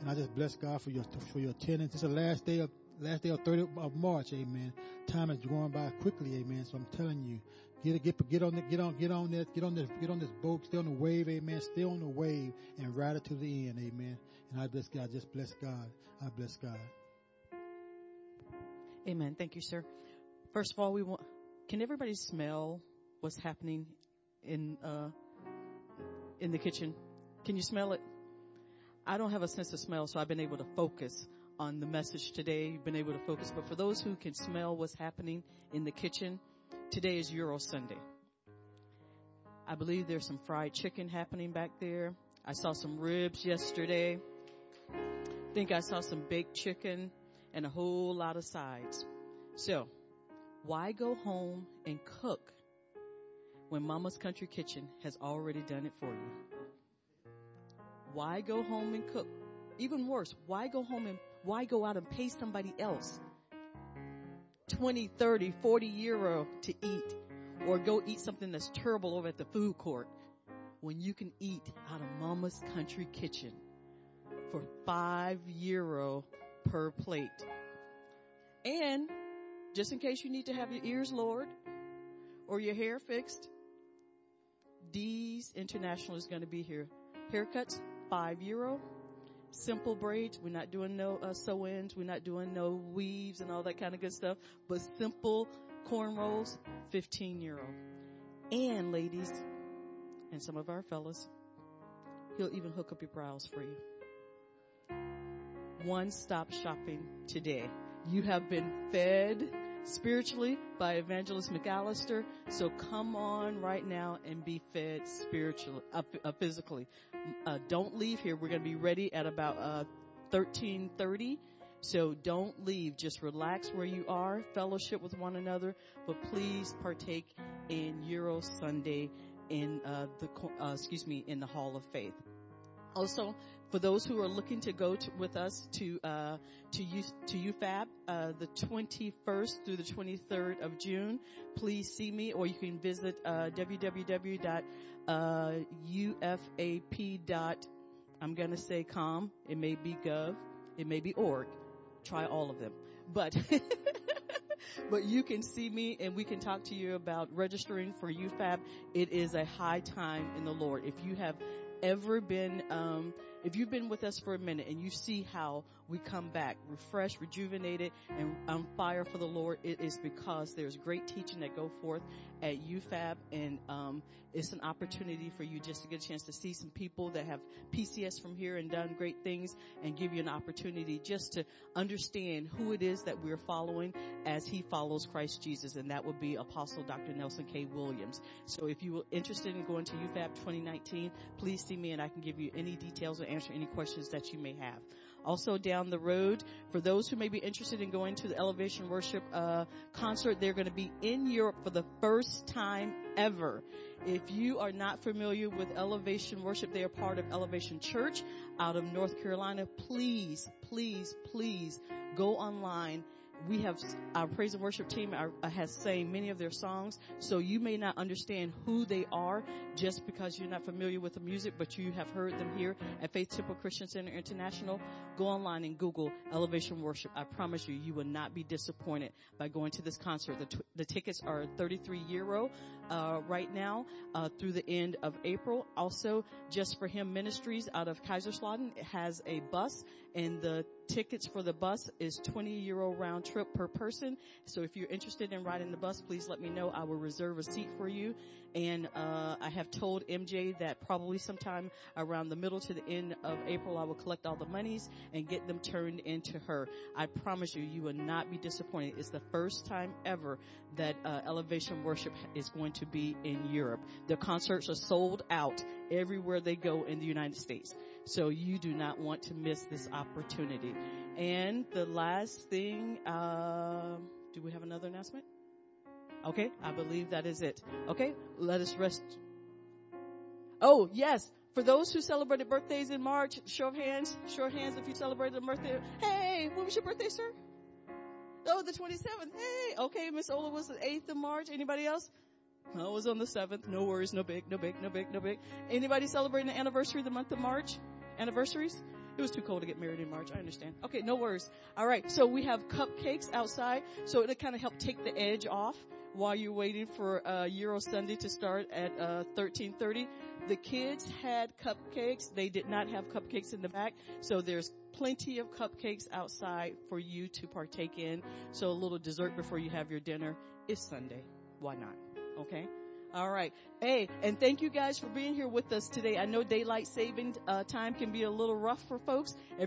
And I just bless God for your, for your attendance. It's the last day of, last day of 30 of March, amen. Time is going by quickly, amen. So I'm telling you, get, get, get on, the, get on, get on this, get on this, get on this boat, stay on the wave, amen. Stay on the wave and ride it to the end, amen. And I bless God. Just bless God. I bless God. Amen. Thank you, sir. First of all, we want, can everybody smell what's happening in, uh, in the kitchen? Can you smell it? I don't have a sense of smell, so I've been able to focus on the message today. You've been able to focus. But for those who can smell what's happening in the kitchen, today is Euro Sunday. I believe there's some fried chicken happening back there. I saw some ribs yesterday. I think I saw some baked chicken and a whole lot of sides. So, why go home and cook when Mama's Country Kitchen has already done it for you? Why go home and cook? Even worse, why go home and why go out and pay somebody else 20, 30, 40 euro to eat or go eat something that's terrible over at the food court when you can eat out of Mama's Country Kitchen for five euro per plate. And just in case you need to have your ears lowered or your hair fixed, D's International is going to be here. Haircuts, five euro. Simple braids. We're not doing no uh, sew-ins. We're not doing no weaves and all that kind of good stuff. But simple cornrows, 15 euro. And ladies, and some of our fellas, he'll even hook up your brows for you. One stop shopping today. You have been fed spiritually by Evangelist McAllister. So come on right now and be fed spiritually, uh, uh, physically. Uh, don't leave here. We're going to be ready at about uh, 1330. So don't leave. Just relax where you are, fellowship with one another, but please partake in Euro Sunday in uh, the uh, excuse me in the Hall of Faith. Also, for those who are looking to go to, with us to uh, to U, to UFAB uh, the 21st through the 23rd of June, please see me, or you can visit uh, www.ufap. I'm gonna say com. It may be gov. It may be org. Try all of them, but. but you can see me and we can talk to you about registering for UFAB. It is a high time in the Lord. If you have ever been, um, if you've been with us for a minute and you see how we come back refreshed, rejuvenated, and on fire for the Lord, it is because there's great teaching that go forth at UFAB, and um, it's an opportunity for you just to get a chance to see some people that have PCS from here and done great things, and give you an opportunity just to understand who it is that we're following as He follows Christ Jesus, and that would be Apostle Dr. Nelson K. Williams. So if you are interested in going to UFAB 2019, please see me, and I can give you any details or answer any questions that you may have. Also down the road, for those who may be interested in going to the Elevation Worship uh, concert, they're going to be in Europe for the first time ever. If you are not familiar with Elevation Worship, they are part of Elevation Church out of North Carolina. Please, please, please go online we have our praise and worship team are, uh, has sang many of their songs, so you may not understand who they are just because you're not familiar with the music, but you have heard them here at Faith Temple Christian Center International. Go online and Google Elevation Worship. I promise you, you will not be disappointed by going to this concert. The, t- the tickets are 33 euro uh, right now uh, through the end of April. Also, Just for Him Ministries out of Kaiserslautern has a bus, and the tickets for the bus is 20 euro round trip per person. So if you're interested in riding the bus, please let me know. I will reserve a seat for you. And uh, I have told MJ that probably sometime around the middle to the end of April, I will collect all the monies and get them turned into her. I promise you, you will not be disappointed. It's the first time ever that uh, Elevation Worship is going to be in Europe. The concerts are sold out everywhere they go in the United States. So you do not want to miss this opportunity. And the last thing, uh, do we have another announcement? Okay, I believe that is it. Okay, let us rest. Oh, yes. For those who celebrated birthdays in March, show of hands, show of hands if you celebrated a birthday. Hey, when was your birthday, sir? Oh, the 27th. Hey, okay, Miss Ola was the 8th of March. Anybody else? I was on the 7th. No worries, no big, no big, no big, no big. Anybody celebrating the anniversary of the month of March? Anniversaries? It was too cold to get married in March. I understand. Okay, no worries. All right. So we have cupcakes outside. So it'll kind of help take the edge off while you're waiting for uh, Euro Sunday to start at uh, 13:30. The kids had cupcakes. They did not have cupcakes in the back. So there's plenty of cupcakes outside for you to partake in. So a little dessert before you have your dinner. It's Sunday. Why not? Okay. All right. Hey, and thank you guys for being here with us today. I know daylight saving uh, time can be a little rough for folks. Every